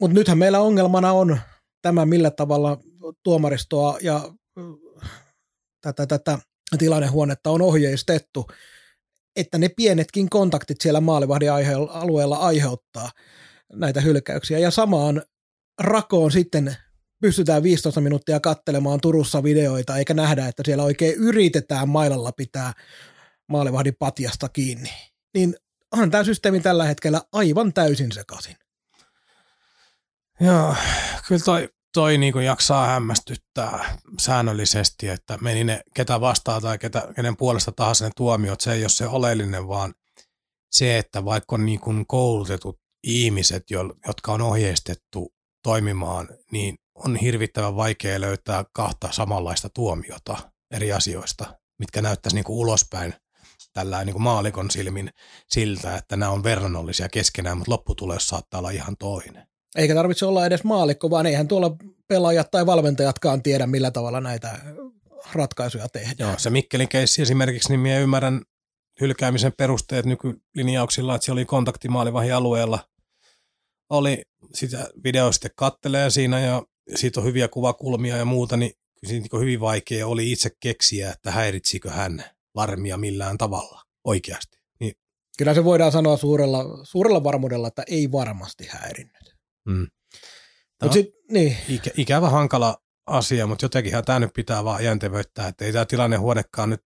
Mutta nythän meillä ongelmana on tämä, millä tavalla tuomaristoa ja tätä, tätä tilannehuonetta on ohjeistettu, että ne pienetkin kontaktit siellä maalivahdin alueella aiheuttaa näitä hylkäyksiä. Ja samaan rakoon sitten pystytään 15 minuuttia kattelemaan Turussa videoita, eikä nähdä, että siellä oikein yritetään mailalla pitää maalivahdin patjasta kiinni. Niin on tämä systeemi tällä hetkellä aivan täysin sekaisin. Joo, kyllä toi toi niinku jaksaa hämmästyttää säännöllisesti, että meni ne ketä vastaa tai ketä, kenen puolesta tahansa ne tuomiot, se ei ole se oleellinen, vaan se, että vaikka on niinku koulutetut ihmiset, jotka on ohjeistettu toimimaan, niin on hirvittävän vaikea löytää kahta samanlaista tuomiota eri asioista, mitkä näyttäisi niinku ulospäin tällä niin maalikon silmin siltä, että nämä on verrannollisia keskenään, mutta lopputulos saattaa olla ihan toinen. Eikä tarvitse olla edes maalikko, vaan eihän tuolla pelaajat tai valmentajatkaan tiedä, millä tavalla näitä ratkaisuja tehdään. Joo, se Mikkelin keissi esimerkiksi, niin minä ymmärrän hylkäämisen perusteet nykylinjauksilla, että se oli kontaktimaalivahi alueella. Oli sitä video sitten kattelee siinä ja siitä on hyviä kuvakulmia ja muuta, niin siinä niin hyvin vaikea oli itse keksiä, että häiritsikö hän larmia millään tavalla oikeasti. Niin. Kyllä se voidaan sanoa suurella, suurella varmuudella, että ei varmasti häirinnyt. Mm. Mut sit, niin. ikä, ikävä hankala asia, mutta jotenkinhan tämä nyt pitää vaan jäntevöittää, että ei tämä tilannehuonekaan nyt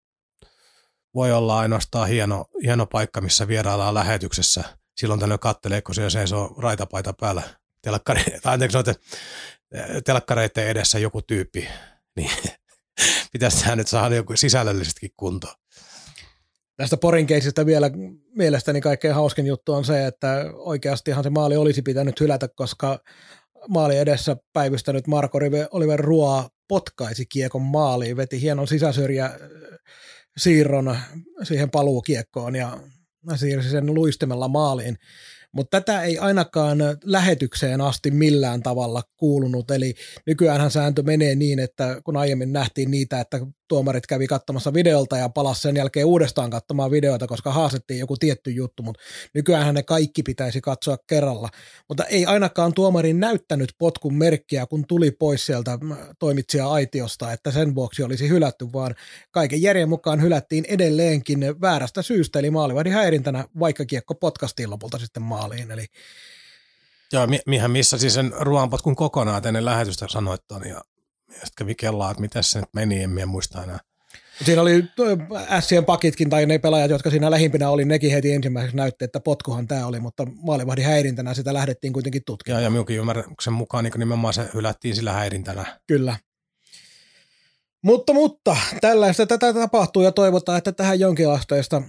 voi olla ainoastaan hieno, hieno paikka, missä vieraillaan lähetyksessä. Silloin tällöin kattelee, kun siellä seisoo raitapaita päällä telkkari, tai anteeksi, noite, telkkareiden edessä joku tyyppi, niin pitäisi tämä nyt saada joku sisällöllisestikin kuntoon. Tästä Porin keisistä vielä mielestäni kaikkein hauskin juttu on se, että oikeastihan se maali olisi pitänyt hylätä, koska maali edessä päivystänyt Marko Oliver Ruoa potkaisi kiekon maaliin, veti hienon sisäsyrjä äh, siirron siihen paluukiekkoon ja siirsi sen luistimella maaliin mutta tätä ei ainakaan lähetykseen asti millään tavalla kuulunut, eli nykyäänhän sääntö menee niin, että kun aiemmin nähtiin niitä, että tuomarit kävi katsomassa videolta ja palasi sen jälkeen uudestaan katsomaan videoita, koska haastettiin joku tietty juttu, mutta nykyään ne kaikki pitäisi katsoa kerralla. Mutta ei ainakaan tuomari näyttänyt potkun merkkiä, kun tuli pois sieltä toimitsija aitiosta, että sen vuoksi olisi hylätty, vaan kaiken järjen mukaan hylättiin edelleenkin väärästä syystä, eli maalivahdin häirintänä, vaikka kiekko potkastiin lopulta sitten maaliin. Eli Joo, mihän missä siis sen ruoanpotkun kokonaan ennen lähetystä sanoit ja ja sitten kävi kellaa, että miten se nyt meni, en minä muista enää. Siinä oli Sien pakitkin tai ne pelaajat, jotka siinä lähimpinä oli, nekin heti ensimmäiseksi näytti, että potkuhan tämä oli, mutta maalivahdin häirintänä sitä lähdettiin kuitenkin tutkimaan. Ja, ja minunkin ymmärryksen mukaan niin nimenomaan se hylättiin sillä häirintänä. Kyllä. Mutta, mutta tällaista tätä tapahtuu ja toivotaan, että tähän jonkin asteista,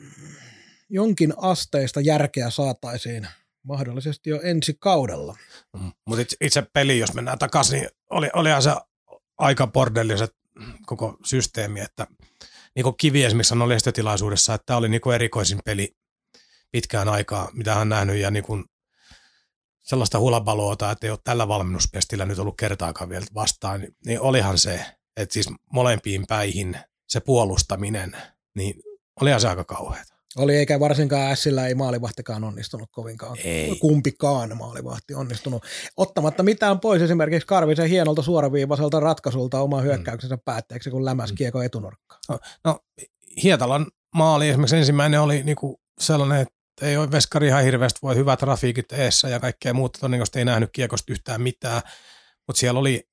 jonkin asteista järkeä saataisiin mahdollisesti jo ensi kaudella. Mm, mutta itse, itse peli, jos mennään takaisin, niin oli, olihan se aika bordelliset koko systeemi, että niin kuin Kivi esimerkiksi sanoi lehdistötilaisuudessa, että tämä oli niin kuin erikoisin peli pitkään aikaa, mitä hän nähnyt, ja niin kuin sellaista hulabaloota, että ei ole tällä valmennuspestillä nyt ollut kertaakaan vielä vastaan, niin, niin olihan se, että siis molempiin päihin se puolustaminen, niin olihan se aika kauheata. Oli, eikä varsinkaan Sillä ei maalivahtikaan onnistunut kovinkaan. Ei. Kumpikaan maalivahti onnistunut. Ottamatta mitään pois esimerkiksi Karvisen hienolta suoraviivaiselta ratkaisulta oma hyökkäyksensä mm. päätteeksi, kun lämäs mm. kiekko etunurkkaan. No, no, Hietalan maali esimerkiksi ensimmäinen oli niinku sellainen, että ei ole veskari ihan hirveästi, voi hyvät trafiikit eessä ja kaikkea muuta, todennäköisesti ei nähnyt kiekosta yhtään mitään, mutta siellä oli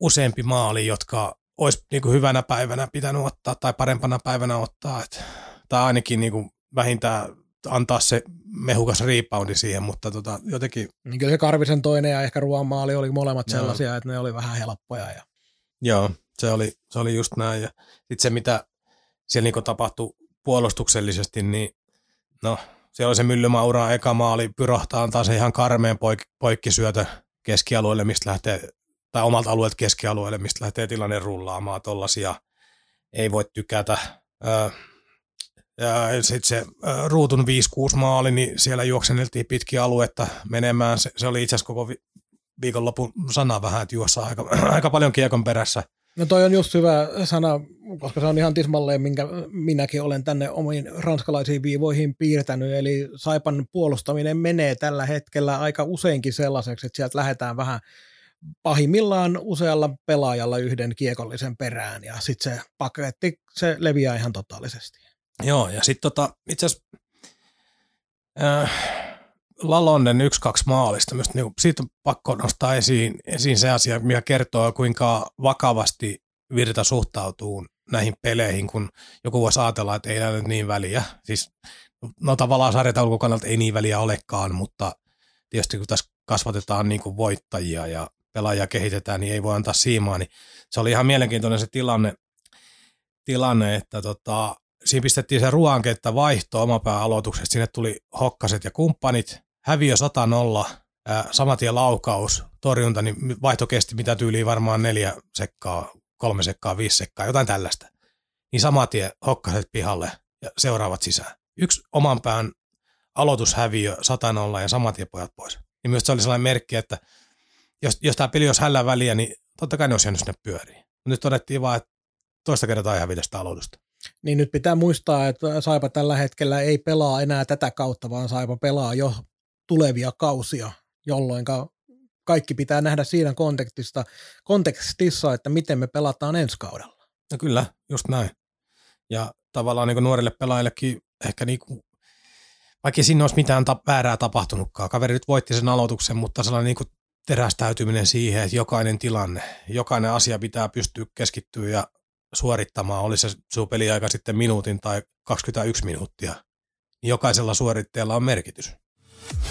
useampi maali, jotka olisi niin kuin hyvänä päivänä pitänyt ottaa tai parempana päivänä ottaa. Et, tai ainakin niin kuin vähintään antaa se mehukas reboundi siihen, mutta tota, jotenkin... Niin kyllä se Karvisen toinen ja ehkä Ruoan maali oli molemmat Joo. sellaisia, että ne oli vähän helppoja. Ja... Joo, se oli, se oli just näin. Ja sitten se, mitä siellä niin tapahtui puolustuksellisesti, niin no, siellä oli se Myllymaura eka maali, pyrahtaa antaa se ihan karmeen poik- poikkisyötö keskialueelle, mistä lähtee, tai omalta alueelta keskialueelle, mistä lähtee tilanne rullaamaan tollasia. Ei voi tykätä. Öö, ja sitten se ruutun 5-6 maali, niin siellä juoksenneltiin pitkiä aluetta menemään. Se, se oli itse asiassa koko vi- viikonlopun sana vähän, että juossa aika, aika paljon kiekon perässä. No toi on just hyvä sana, koska se on ihan tismalleen, minkä minäkin olen tänne omiin ranskalaisiin viivoihin piirtänyt. Eli Saipan puolustaminen menee tällä hetkellä aika useinkin sellaiseksi, että sieltä lähdetään vähän pahimmillaan usealla pelaajalla yhden kiekollisen perään ja sitten se paketti, se leviää ihan totaalisesti. Joo, ja sitten tota, itse asiassa äh, Lalonnen 1-2 maalista, myös niin siitä on pakko nostaa esiin, esiin se asia, mikä kertoo, kuinka vakavasti Virta suhtautuu näihin peleihin, kun joku voisi ajatella, että ei näy niin väliä. Siis, no tavallaan sarjataulukon kannalta ei niin väliä olekaan, mutta tietysti kun tässä kasvatetaan niin kuin voittajia ja pelaajia kehitetään, niin ei voi antaa siimaa. Niin se oli ihan mielenkiintoinen se tilanne, tilanne että tota, siinä pistettiin se ruoankenttä vaihto omapää aloituksesta. Sinne tuli hokkaset ja kumppanit. Häviö 100 saman tien laukaus, torjunta, niin vaihto kesti mitä tyyliin varmaan neljä sekkaa, kolme sekkaa, viisi sekkaa, jotain tällaista. Niin saman tien hokkaset pihalle ja seuraavat sisään. Yksi oman pään aloitushäviö 100 ja saman tien pojat pois. Niin myös se oli sellainen merkki, että jos, jos tämä peli olisi hällä väliä, niin totta kai ne olisi jäänyt sinne pyöriin. Nyt todettiin vaan, että toista kertaa hävitä sitä aloitusta. Niin nyt pitää muistaa, että Saipa tällä hetkellä ei pelaa enää tätä kautta, vaan Saipa pelaa jo tulevia kausia, jolloin kaikki pitää nähdä siinä kontekstissa, kontekstissa, että miten me pelataan ensi kaudella. No kyllä, just näin. Ja tavallaan niin nuorille pelaajillekin ehkä niin kuin, vaikka siinä olisi mitään ta- väärää tapahtunutkaan. Kaveri nyt voitti sen aloituksen, mutta sellainen niin kuin terästäytyminen siihen, että jokainen tilanne, jokainen asia pitää pystyä keskittyä ja suorittamaan, oli se sun peliaika sitten minuutin tai 21 minuuttia, niin jokaisella suoritteella on merkitys.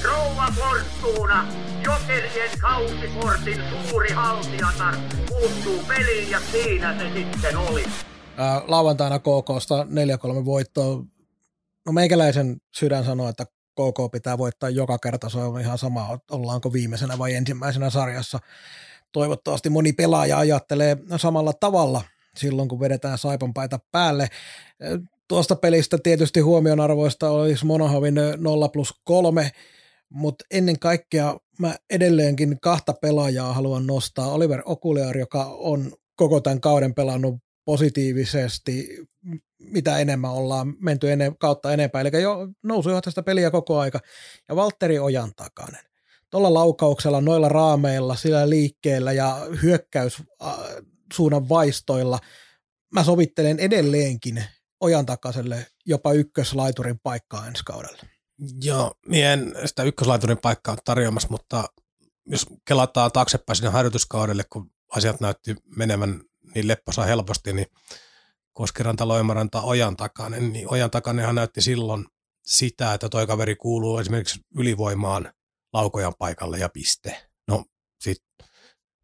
Rouva Fortuna, Jokerien kausikortin suuri haltijatar, puuttuu peliin ja siinä se sitten oli. Ää, lauantaina KKsta 4-3 voittoa. No meikäläisen sydän sanoo, että KK pitää voittaa joka kerta, se on ihan sama, ollaanko viimeisenä vai ensimmäisenä sarjassa. Toivottavasti moni pelaaja ajattelee samalla tavalla – silloin, kun vedetään Saipan paita päälle. Tuosta pelistä tietysti huomionarvoista olisi Monohovin 0 plus 3, mutta ennen kaikkea mä edelleenkin kahta pelaajaa haluan nostaa. Oliver Okuliar, joka on koko tämän kauden pelannut positiivisesti, mitä enemmän ollaan menty ennen, kautta enempää, eli jo nousu tästä peliä koko aika, ja Valtteri Ojan takainen. Tuolla laukauksella, noilla raameilla, sillä liikkeellä ja hyökkäys suunnan vaistoilla. Mä sovittelen edelleenkin ojan takaiselle jopa ykköslaiturin paikkaa ensi kaudella. Joo, en sitä ykköslaiturin paikkaa tarjoamassa, mutta jos kelataan taaksepäin sinne harjoituskaudelle, kun asiat näytti menevän niin lepposa helposti, niin Koskiranta, Loimaranta, Ojan takainen, niin Ojan takainenhan näytti silloin sitä, että toi kaveri kuuluu esimerkiksi ylivoimaan laukojan paikalle ja piste.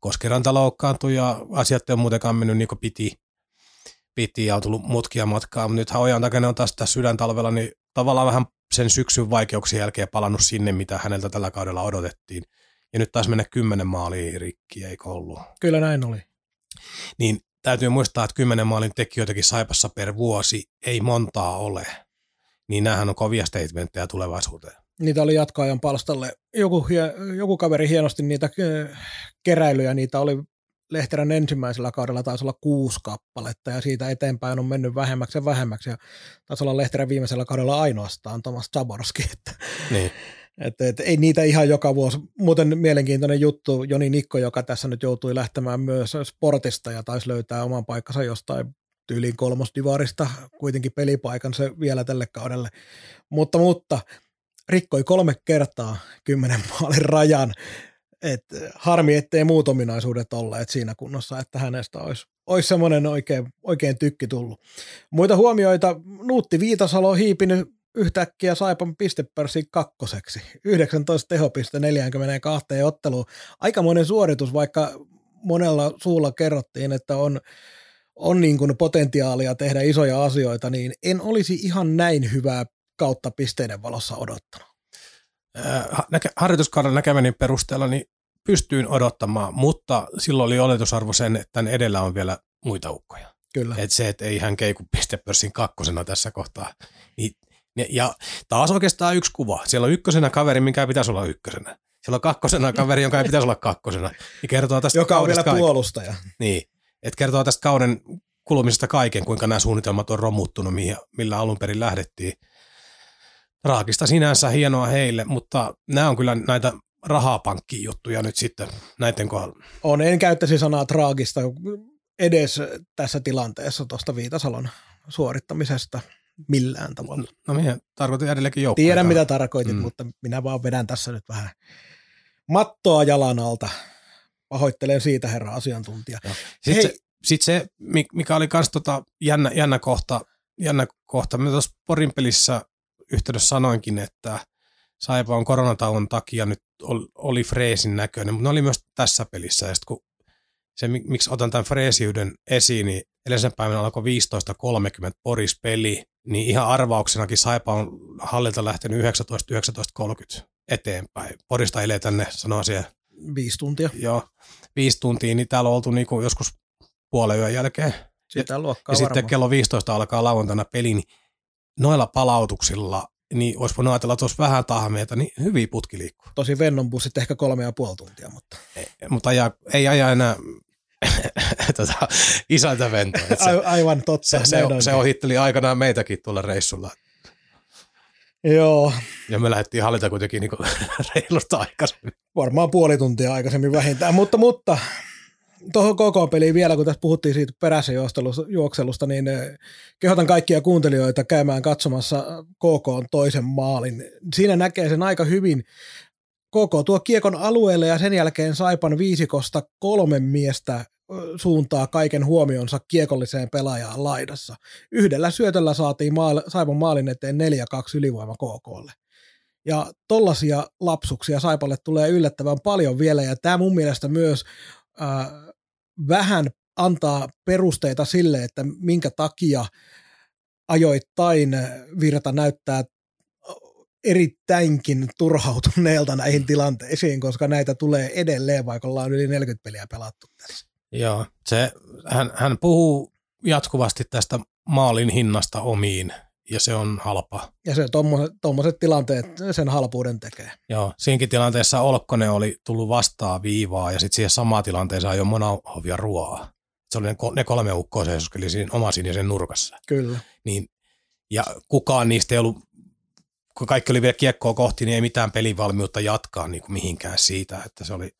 Sitten Koskiranta loukkaantui ja asiat ei ole muutenkaan mennyt niin kuin piti, piti ja on tullut mutkia matkaa, mutta nythän Ojan takana on taas tässä sydäntalvella, niin tavallaan vähän sen syksyn vaikeuksien jälkeen palannut sinne, mitä häneltä tällä kaudella odotettiin. Ja nyt taas mennä kymmenen maalia rikki, eikö ollut? Kyllä näin oli. Niin täytyy muistaa, että kymmenen maalin tekijöitäkin Saipassa per vuosi ei montaa ole. Niin näähän on kovia statementteja tulevaisuuteen niitä oli jatkoajan palstalle. Joku, joku kaveri hienosti niitä keräilyjä, niitä oli Lehterän ensimmäisellä kaudella taisi olla kuusi kappaletta ja siitä eteenpäin on mennyt vähemmäksi ja vähemmäksi ja taisi olla Lehterän viimeisellä kaudella ainoastaan Tomas Zaborski. Että, niin. että, että, ei niitä ihan joka vuosi. Muuten mielenkiintoinen juttu, Joni Nikko, joka tässä nyt joutui lähtemään myös sportista ja taisi löytää oman paikkansa jostain tyyliin kolmosdivarista, kuitenkin pelipaikan se vielä tälle kaudelle. Mutta, mutta rikkoi kolme kertaa kymmenen maalin rajan. Et harmi, ettei muut ominaisuudet olleet siinä kunnossa, että hänestä olisi, olisi semmoinen oikein, oikein tykki tullut. Muita huomioita, Nuutti Viitasalo on hiipinyt yhtäkkiä Saipan pistepörssin kakkoseksi. 19 tehopiste 42 otteluun. Aikamoinen suoritus, vaikka monella suulla kerrottiin, että on, on niin kuin potentiaalia tehdä isoja asioita, niin en olisi ihan näin hyvää kautta pisteiden valossa odottanut. Äh, harjoituskauden näkemäni perusteella niin pystyin odottamaan, mutta silloin oli oletusarvo sen, että tämän edellä on vielä muita ukkoja. Kyllä. Et se, että ei hän keiku pistepörssin kakkosena tässä kohtaa. Niin, ja taas oikeastaan yksi kuva. Siellä on ykkösenä kaveri, minkä pitäisi olla ykkösenä. Siellä on kakkosena kaveri, jonka ei pitäisi olla kakkosena. Niin kertoo tästä Joka on vielä kaiken. puolustaja. Niin, että kertoo tästä kauden kulumisesta kaiken, kuinka nämä suunnitelmat on romuttunut, millä alun perin lähdettiin. Raakista sinänsä hienoa heille, mutta nämä on kyllä näitä rahapankki-juttuja nyt sitten näiden kohdalla. On, en käyttäisi sanaa traagista edes tässä tilanteessa tuosta Viitasalon suorittamisesta millään tavalla. No minä tarkoitin edelleenkin joukkoja. Tiedän mitä tarkoitit, mm. mutta minä vaan vedän tässä nyt vähän mattoa jalan alta. Pahoittelen siitä, herra asiantuntija. Sitten se, sit se, mikä oli myös tota jännä, jännä kohta, jännä kohta. Mä tuossa Porin pelissä yhteydessä sanoinkin, että Saipa on koronatauon takia nyt oli freesin näköinen, mutta ne oli myös tässä pelissä. Ja kun se, miksi otan tämän freesiyden esiin, niin edellisen päivänä alkoi 15.30 Poris peli, niin ihan arvauksenakin Saipa on hallilta lähtenyt 19.19.30 eteenpäin. Porista ei tänne, sanoa siellä. Viisi tuntia. Joo, viisi tuntia, niin täällä on oltu niinku joskus puolen yön jälkeen. Sitä luokkaa Ja varmaan. sitten kello 15 alkaa lauantaina peli, niin noilla palautuksilla niin olisi voinut ajatella, että olisi vähän tahmeita, niin hyvin putki liikkuu. Tosi Vennon bussit ehkä kolme ja puoli tuntia, mutta... Ei, mutta ajaa, ei aja enää tota, isäntä Vento. Se, Aivan totta. Se, se, se ohitteli aikanaan meitäkin tuolla reissulla. Joo. Ja me lähdettiin hallita kuitenkin niin reilusta aikaisemmin. Varmaan puoli tuntia aikaisemmin vähintään, mutta, mutta tuohon koko peliin vielä, kun tässä puhuttiin siitä perässä juokselusta, niin eh, kehotan kaikkia kuuntelijoita käymään katsomassa KK toisen maalin. Siinä näkee sen aika hyvin. KK tuo kiekon alueelle ja sen jälkeen Saipan viisikosta kolme miestä eh, suuntaa kaiken huomionsa kiekolliseen pelaajaan laidassa. Yhdellä syötöllä saatiin maal, Saipan maalin eteen 4-2 ylivoima KKlle. Ja tollaisia lapsuksia Saipalle tulee yllättävän paljon vielä, ja tämä mun mielestä myös äh, vähän antaa perusteita sille, että minkä takia ajoittain Virta näyttää erittäinkin turhautuneelta näihin tilanteisiin, koska näitä tulee edelleen, vaikka ollaan yli 40 peliä pelattu tässä. Joo, se, hän, hän puhuu jatkuvasti tästä maalin hinnasta omiin ja se on halpa. Ja se tuommoiset tilanteet sen halpuuden tekee. Joo, siinkin tilanteessa Olkkonen oli tullut vastaan viivaa ja sitten siihen samaan tilanteeseen jo Monahovia ruoaa. Se oli ne, ne kolme ukkoa seisoskeli siinä oma sinisen nurkassa. Kyllä. Niin, ja kukaan niistä ei ollut, kun kaikki oli vielä kiekkoa kohti, niin ei mitään pelivalmiutta jatkaa niin kuin mihinkään siitä, että se oli,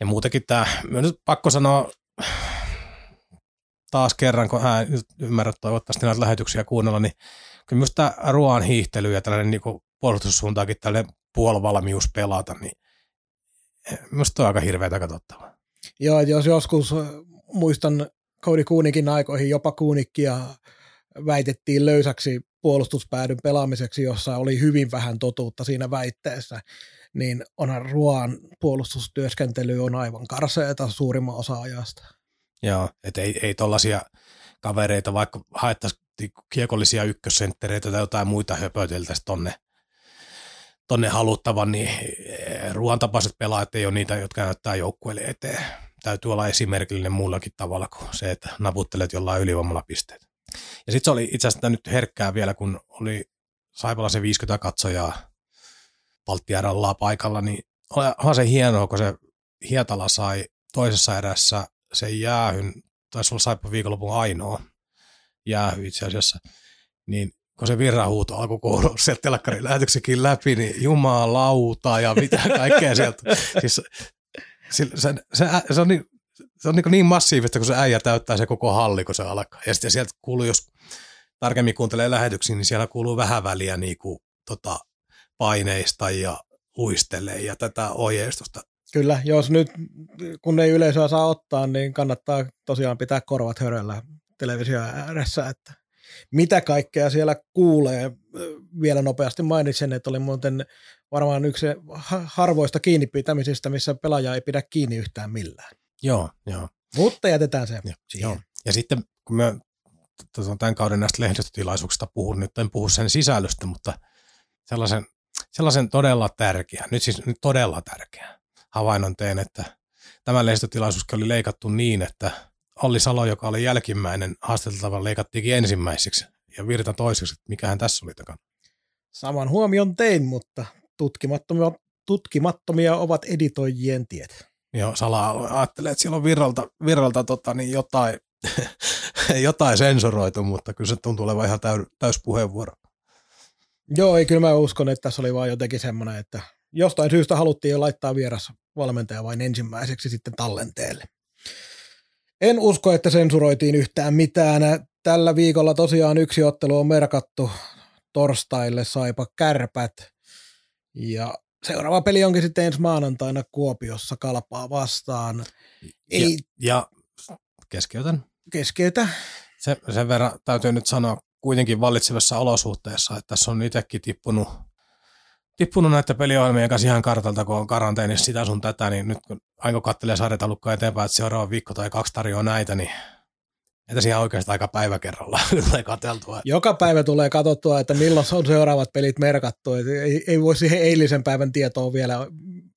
ja muutenkin tämä, nyt pakko sanoa, taas kerran, kun hän ymmärrät toivottavasti näitä lähetyksiä kuunnella, niin kyllä myös tämä ruoan hiihtely ja tällainen niin puolustussuuntaakin tällainen puolivalmius pelata, niin eh, minusta on aika hirveätä katsottavaa. Joo, jos joskus muistan Cody Kuunikin aikoihin jopa Kuunikkia väitettiin löysäksi puolustuspäädyn pelaamiseksi, jossa oli hyvin vähän totuutta siinä väitteessä, niin onhan ruoan puolustustyöskentely on aivan karseeta suurimman osa ajasta. Joo, että ei, ei tollaisia kavereita, vaikka haettaisiin kiekollisia ykkössenttereitä tai jotain muita höpöteltäisiin tonne, tonne haluttavan, niin eh, ruoantapaiset pelaajat ei ole niitä, jotka näyttää joukkueelle eteen. Täytyy olla esimerkillinen muullakin tavalla kuin se, että naputtelet jollain ylivoimalla pisteet. Ja sitten se oli itse asiassa nyt herkkää vielä, kun oli Saipala se 50 katsojaa Palttiaralla paikalla, niin onhan se hienoa, kun se Hietala sai toisessa erässä se jäähyn, taisi olla Saipa viikonlopun ainoa jäähy itse asiassa, niin kun se virrahuuto alkoi kuulua sieltä telkkarin lähetyksekin läpi, niin jumalauta ja mitä kaikkea sieltä. Siis, se, se, se, se, on niin, se on niin, niin massiivista, kun se äijä täyttää se koko halli, kun se alkaa. Ja sitten sieltä kuuluu, jos tarkemmin kuuntelee lähetyksiä, niin siellä kuuluu vähän väliä niin kuin, tota, paineista ja luistelee ja tätä ohjeistusta. Kyllä, jos nyt kun ei yleisöä saa ottaa, niin kannattaa tosiaan pitää korvat höröllä televisio ääressä, että mitä kaikkea siellä kuulee. Vielä nopeasti mainitsen, että oli muuten varmaan yksi harvoista kiinni pitämisistä, missä pelaaja ei pidä kiinni yhtään millään. Joo, joo. Mutta jätetään se Ja, siihen. joo. ja sitten kun tuota, tämän kauden näistä lehdistötilaisuuksista puhun, nyt en puhu sen sisällöstä, mutta sellaisen, sellaisen todella tärkeän, nyt siis nyt todella tärkeän havainnon teen, että tämä lehdistötilaisuus oli leikattu niin, että Olli Salo, joka oli jälkimmäinen haastateltava, leikattiinkin ensimmäiseksi ja Virta toiseksi, että mikähän tässä oli takana. Saman huomion tein, mutta tutkimattomia, tutkimattomia ovat editoijien tiet. Joo, Sala ajattelee, että siellä on virralta, virralta tota, niin jotain, jotain sensuroitu, mutta kyllä se tuntuu olevan ihan täy, täyspuheenvuoro. Joo, ei kyllä mä uskon, että tässä oli vaan jotenkin semmoinen, että jostain syystä haluttiin jo laittaa vieras valmentaja vain ensimmäiseksi sitten tallenteelle. En usko, että sensuroitiin yhtään mitään. Tällä viikolla tosiaan yksi ottelu on merkattu torstaille Saipa Kärpät. Ja seuraava peli onkin sitten ensi maanantaina Kuopiossa Kalpaa vastaan. Ei Ja, ja keskeytän. keskeytä. Se, sen verran täytyy nyt sanoa kuitenkin vallitsevassa olosuhteessa, että tässä on itsekin tippunut, tippunut näitä peliohjelmien kanssa ihan kartalta, kun on karanteenissa sitä sun tätä, niin nyt kun aina katselee sarjataulukkoa eteenpäin, että seuraava viikko tai kaksi tarjoaa näitä, niin että siihen oikeastaan aika päivä kerralla tulee katseltua. Joka päivä tulee katsottua, että milloin on seuraavat pelit merkattu. Ei, ei voi siihen eilisen päivän tietoon vielä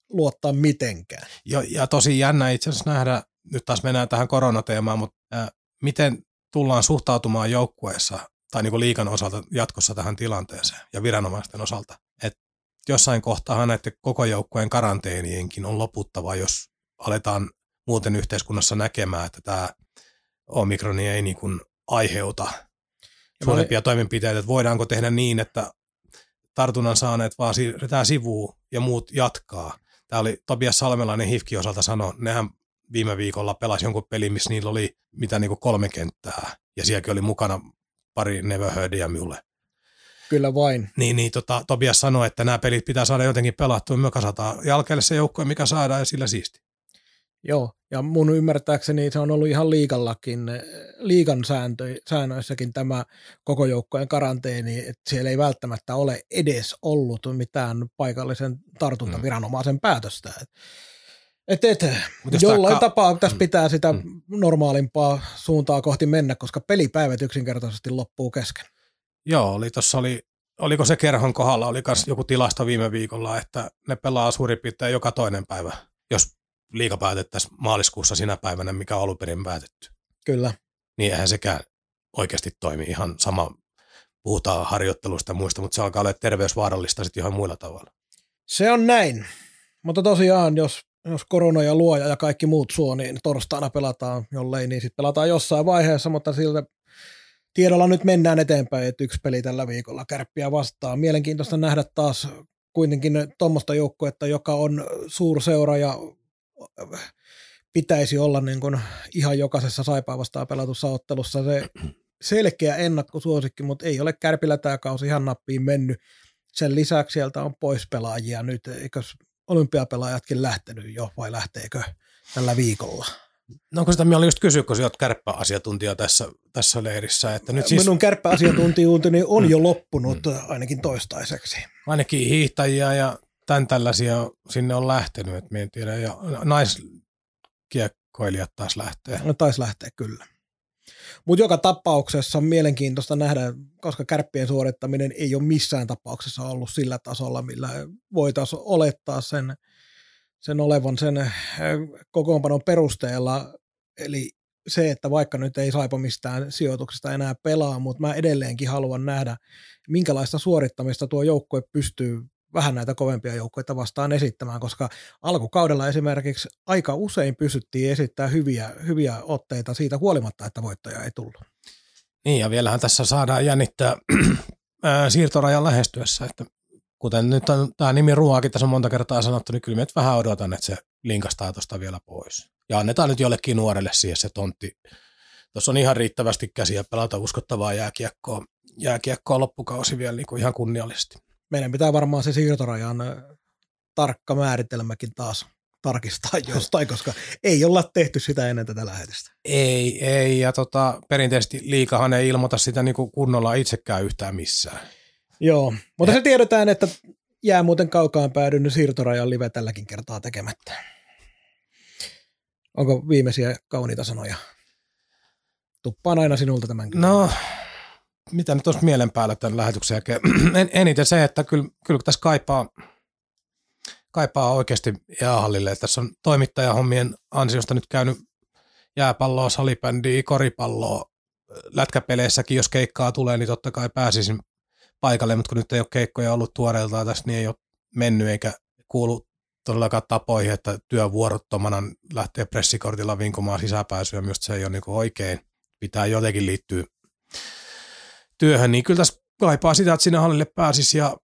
luottaa mitenkään. Ja, ja tosi jännä itse asiassa nähdä, nyt taas mennään tähän koronateemaan, mutta äh, miten tullaan suhtautumaan joukkueessa tai niin liikan osalta jatkossa tähän tilanteeseen ja viranomaisten osalta. Jossain kohtaa näiden koko joukkueen karanteenienkin on loputtava, jos aletaan muuten yhteiskunnassa näkemään, että tämä omikroni ei niin kuin aiheuta suurempia toimenpiteitä, että voidaanko tehdä niin, että tartunnan saaneet vaan siirretään sivuun ja muut jatkaa. Tämä oli Tobias Salmelainen Hifki osalta sanoi, nehän viime viikolla pelasi jonkun pelin, missä niillä oli mitä niin kuin kolme kenttää, ja sielläkin oli mukana pari Never Heardia minulle. Kyllä vain. Niin, niin tota, Tobias sanoi, että nämä pelit pitää saada jotenkin pelattua, me kasataan jalkeelle se joukkue, mikä saadaan, ja sillä siisti. Joo, ja mun ymmärtääkseni se on ollut ihan liikallakin, liikan sääntö, säännöissäkin tämä koko joukkojen karanteeni, että siellä ei välttämättä ole edes ollut mitään paikallisen tartuntaviranomaisen päätöstä. Et, et, jollain ka- tapaa tässä Mm. pitää sitä Mm. normaalimpaa suuntaa kohti mennä, koska pelipäivät yksinkertaisesti loppuu kesken. Joo, oli tuossa oli, oliko se kerhon kohdalla, oli myös joku tilasto viime viikolla, että ne pelaa suurin piirtein joka toinen päivä, jos liiga päätettäisiin maaliskuussa sinä päivänä, mikä on alun perin päätetty. Kyllä. Niin eihän sekään oikeasti toimi ihan sama, puhutaan harjoittelusta ja muista, mutta se alkaa olla terveysvaarallista sitten ihan muilla tavalla. Se on näin. Mutta tosiaan, jos, jos korona ja luoja ja kaikki muut suo, niin torstaina pelataan, jollei niin sitten pelataan jossain vaiheessa, mutta siltä tiedolla nyt mennään eteenpäin, että yksi peli tällä viikolla kärppiä vastaan. Mielenkiintoista nähdä taas kuitenkin tuommoista joukkuetta, joka on suurseura ja pitäisi olla niin kuin ihan jokaisessa saipaa vastaan pelatussa ottelussa se selkeä ennakkosuosikki, mutta ei ole kärpillä tämä kausi ihan nappiin mennyt. Sen lisäksi sieltä on pois pelaajia nyt, eikö olympiapelaajatkin lähtenyt jo vai lähteekö tällä viikolla? No onko sitä, minä olin just kysyä, kun olet kärppäasiantuntija tässä, tässä leirissä, että nyt siis Minun kärppäasiantuntijuuteni on jo loppunut ainakin toistaiseksi. ainakin hiihtäjiä ja tämän tällaisia sinne on lähtenyt, että minä en tiedä, ja naiskiekkoilijat taas lähtee. No taisi lähteä kyllä. Mutta joka tapauksessa on mielenkiintoista nähdä, koska kärppien suorittaminen ei ole missään tapauksessa ollut sillä tasolla, millä voitaisiin olettaa sen, sen olevan sen äh, kokoonpanon perusteella. Eli se, että vaikka nyt ei Saipa mistään sijoituksesta enää pelaa, mutta mä edelleenkin haluan nähdä, minkälaista suorittamista tuo joukkue pystyy vähän näitä kovempia joukkoita vastaan esittämään, koska alkukaudella esimerkiksi aika usein pystyttiin esittämään hyviä, hyviä otteita siitä huolimatta, että voittaja ei tullut. Niin, ja vielähän tässä saadaan jännittää ää, siirtorajan lähestyessä, että kuten nyt on tämä nimi Ruoakin tässä on monta kertaa sanottu, niin kyllä nyt vähän odotan, että se linkastaa tuosta vielä pois. Ja annetaan nyt jollekin nuorelle siihen se tontti. Tuossa on ihan riittävästi käsiä pelata uskottavaa jääkiekkoa, jääkiekkoa loppukausi vielä niin kuin ihan kunniallisesti. Meidän pitää varmaan se siirtorajan tarkka määritelmäkin taas tarkistaa jostain, koska ei olla tehty sitä ennen tätä lähetystä. Ei, ei, ja tota, perinteisesti liikahan ei ilmoita sitä niin kuin kunnolla itsekään yhtään missään. Joo, mutta se tiedetään, että jää muuten kaukaan päädynyt siirtorajan live tälläkin kertaa tekemättä. Onko viimeisiä kauniita sanoja? Tuppaan aina sinulta tämän kyllä. No, mitä nyt olisi mielen päällä tämän lähetyksen jälkeen? En, eniten se, että kyllä, kyllä tässä kaipaa, kaipaa oikeasti jäähallille. Tässä on toimittajahommien ansiosta nyt käynyt jääpalloa, salibändiä, koripalloa. Lätkäpeleissäkin, jos keikkaa tulee, niin totta kai pääsisin paikalle, mutta kun nyt ei ole keikkoja ollut tuoreeltaan tässä, niin ei ole mennyt eikä kuulu todellakaan tapoihin, että työvuorottomana lähtee pressikortilla vinkomaan sisäpääsyä, myös se ei ole niin oikein. Pitää jotenkin liittyä työhön, niin kyllä tässä kaipaa sitä, että sinne hallille pääsisi ja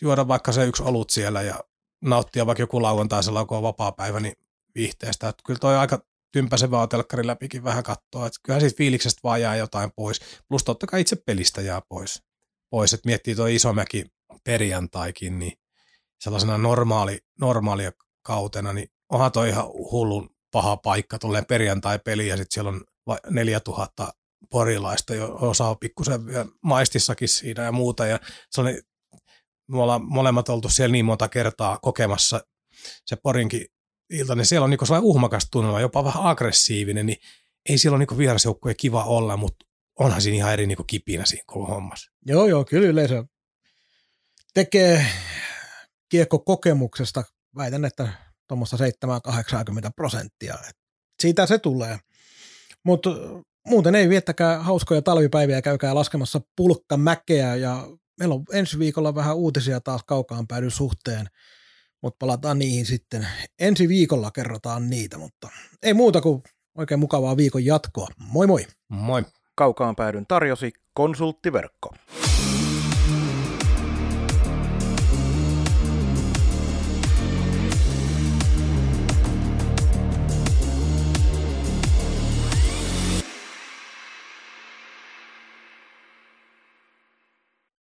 juoda vaikka se yksi olut siellä ja nauttia vaikka joku lauantaisella, kun on vapaa päivä, niin viihteestä. Että kyllä toi aika tympäsevä telkkari läpikin vähän katsoa, että kyllähän siitä fiiliksestä vaan jää jotain pois. Plus totta kai itse pelistä jää pois. Pois. Että miettii tuo Isomäki perjantaikin, niin sellaisena normaali, normaalia kautena, niin onhan toi ihan hullun paha paikka, tulee perjantai-peli ja sitten siellä on 4000 porilaista, jo osa on pikkusen maistissakin siinä ja muuta. Ja sellainen, me ollaan molemmat oltu siellä niin monta kertaa kokemassa se porinkin ilta, niin siellä on niin sellainen uhmakas tunnelma, jopa vähän aggressiivinen, niin ei siellä ole niin vierasjoukkoja kiva olla, mutta onhan siinä ihan eri niin kipinä siinä koko hommassa. Joo, joo, kyllä yleisö tekee kiekko-kokemuksesta, väitän, että tuommoista 7-80 prosenttia. Siitä se tulee. Mutta muuten ei viettäkää hauskoja talvipäiviä, käykää laskemassa pulkkamäkeä ja meillä on ensi viikolla vähän uutisia taas kaukaan päädyn suhteen, mutta palataan niihin sitten. Ensi viikolla kerrotaan niitä, mutta ei muuta kuin oikein mukavaa viikon jatkoa. Moi moi! Moi! Kaukaan päädyn tarjosi konsulttiverkko.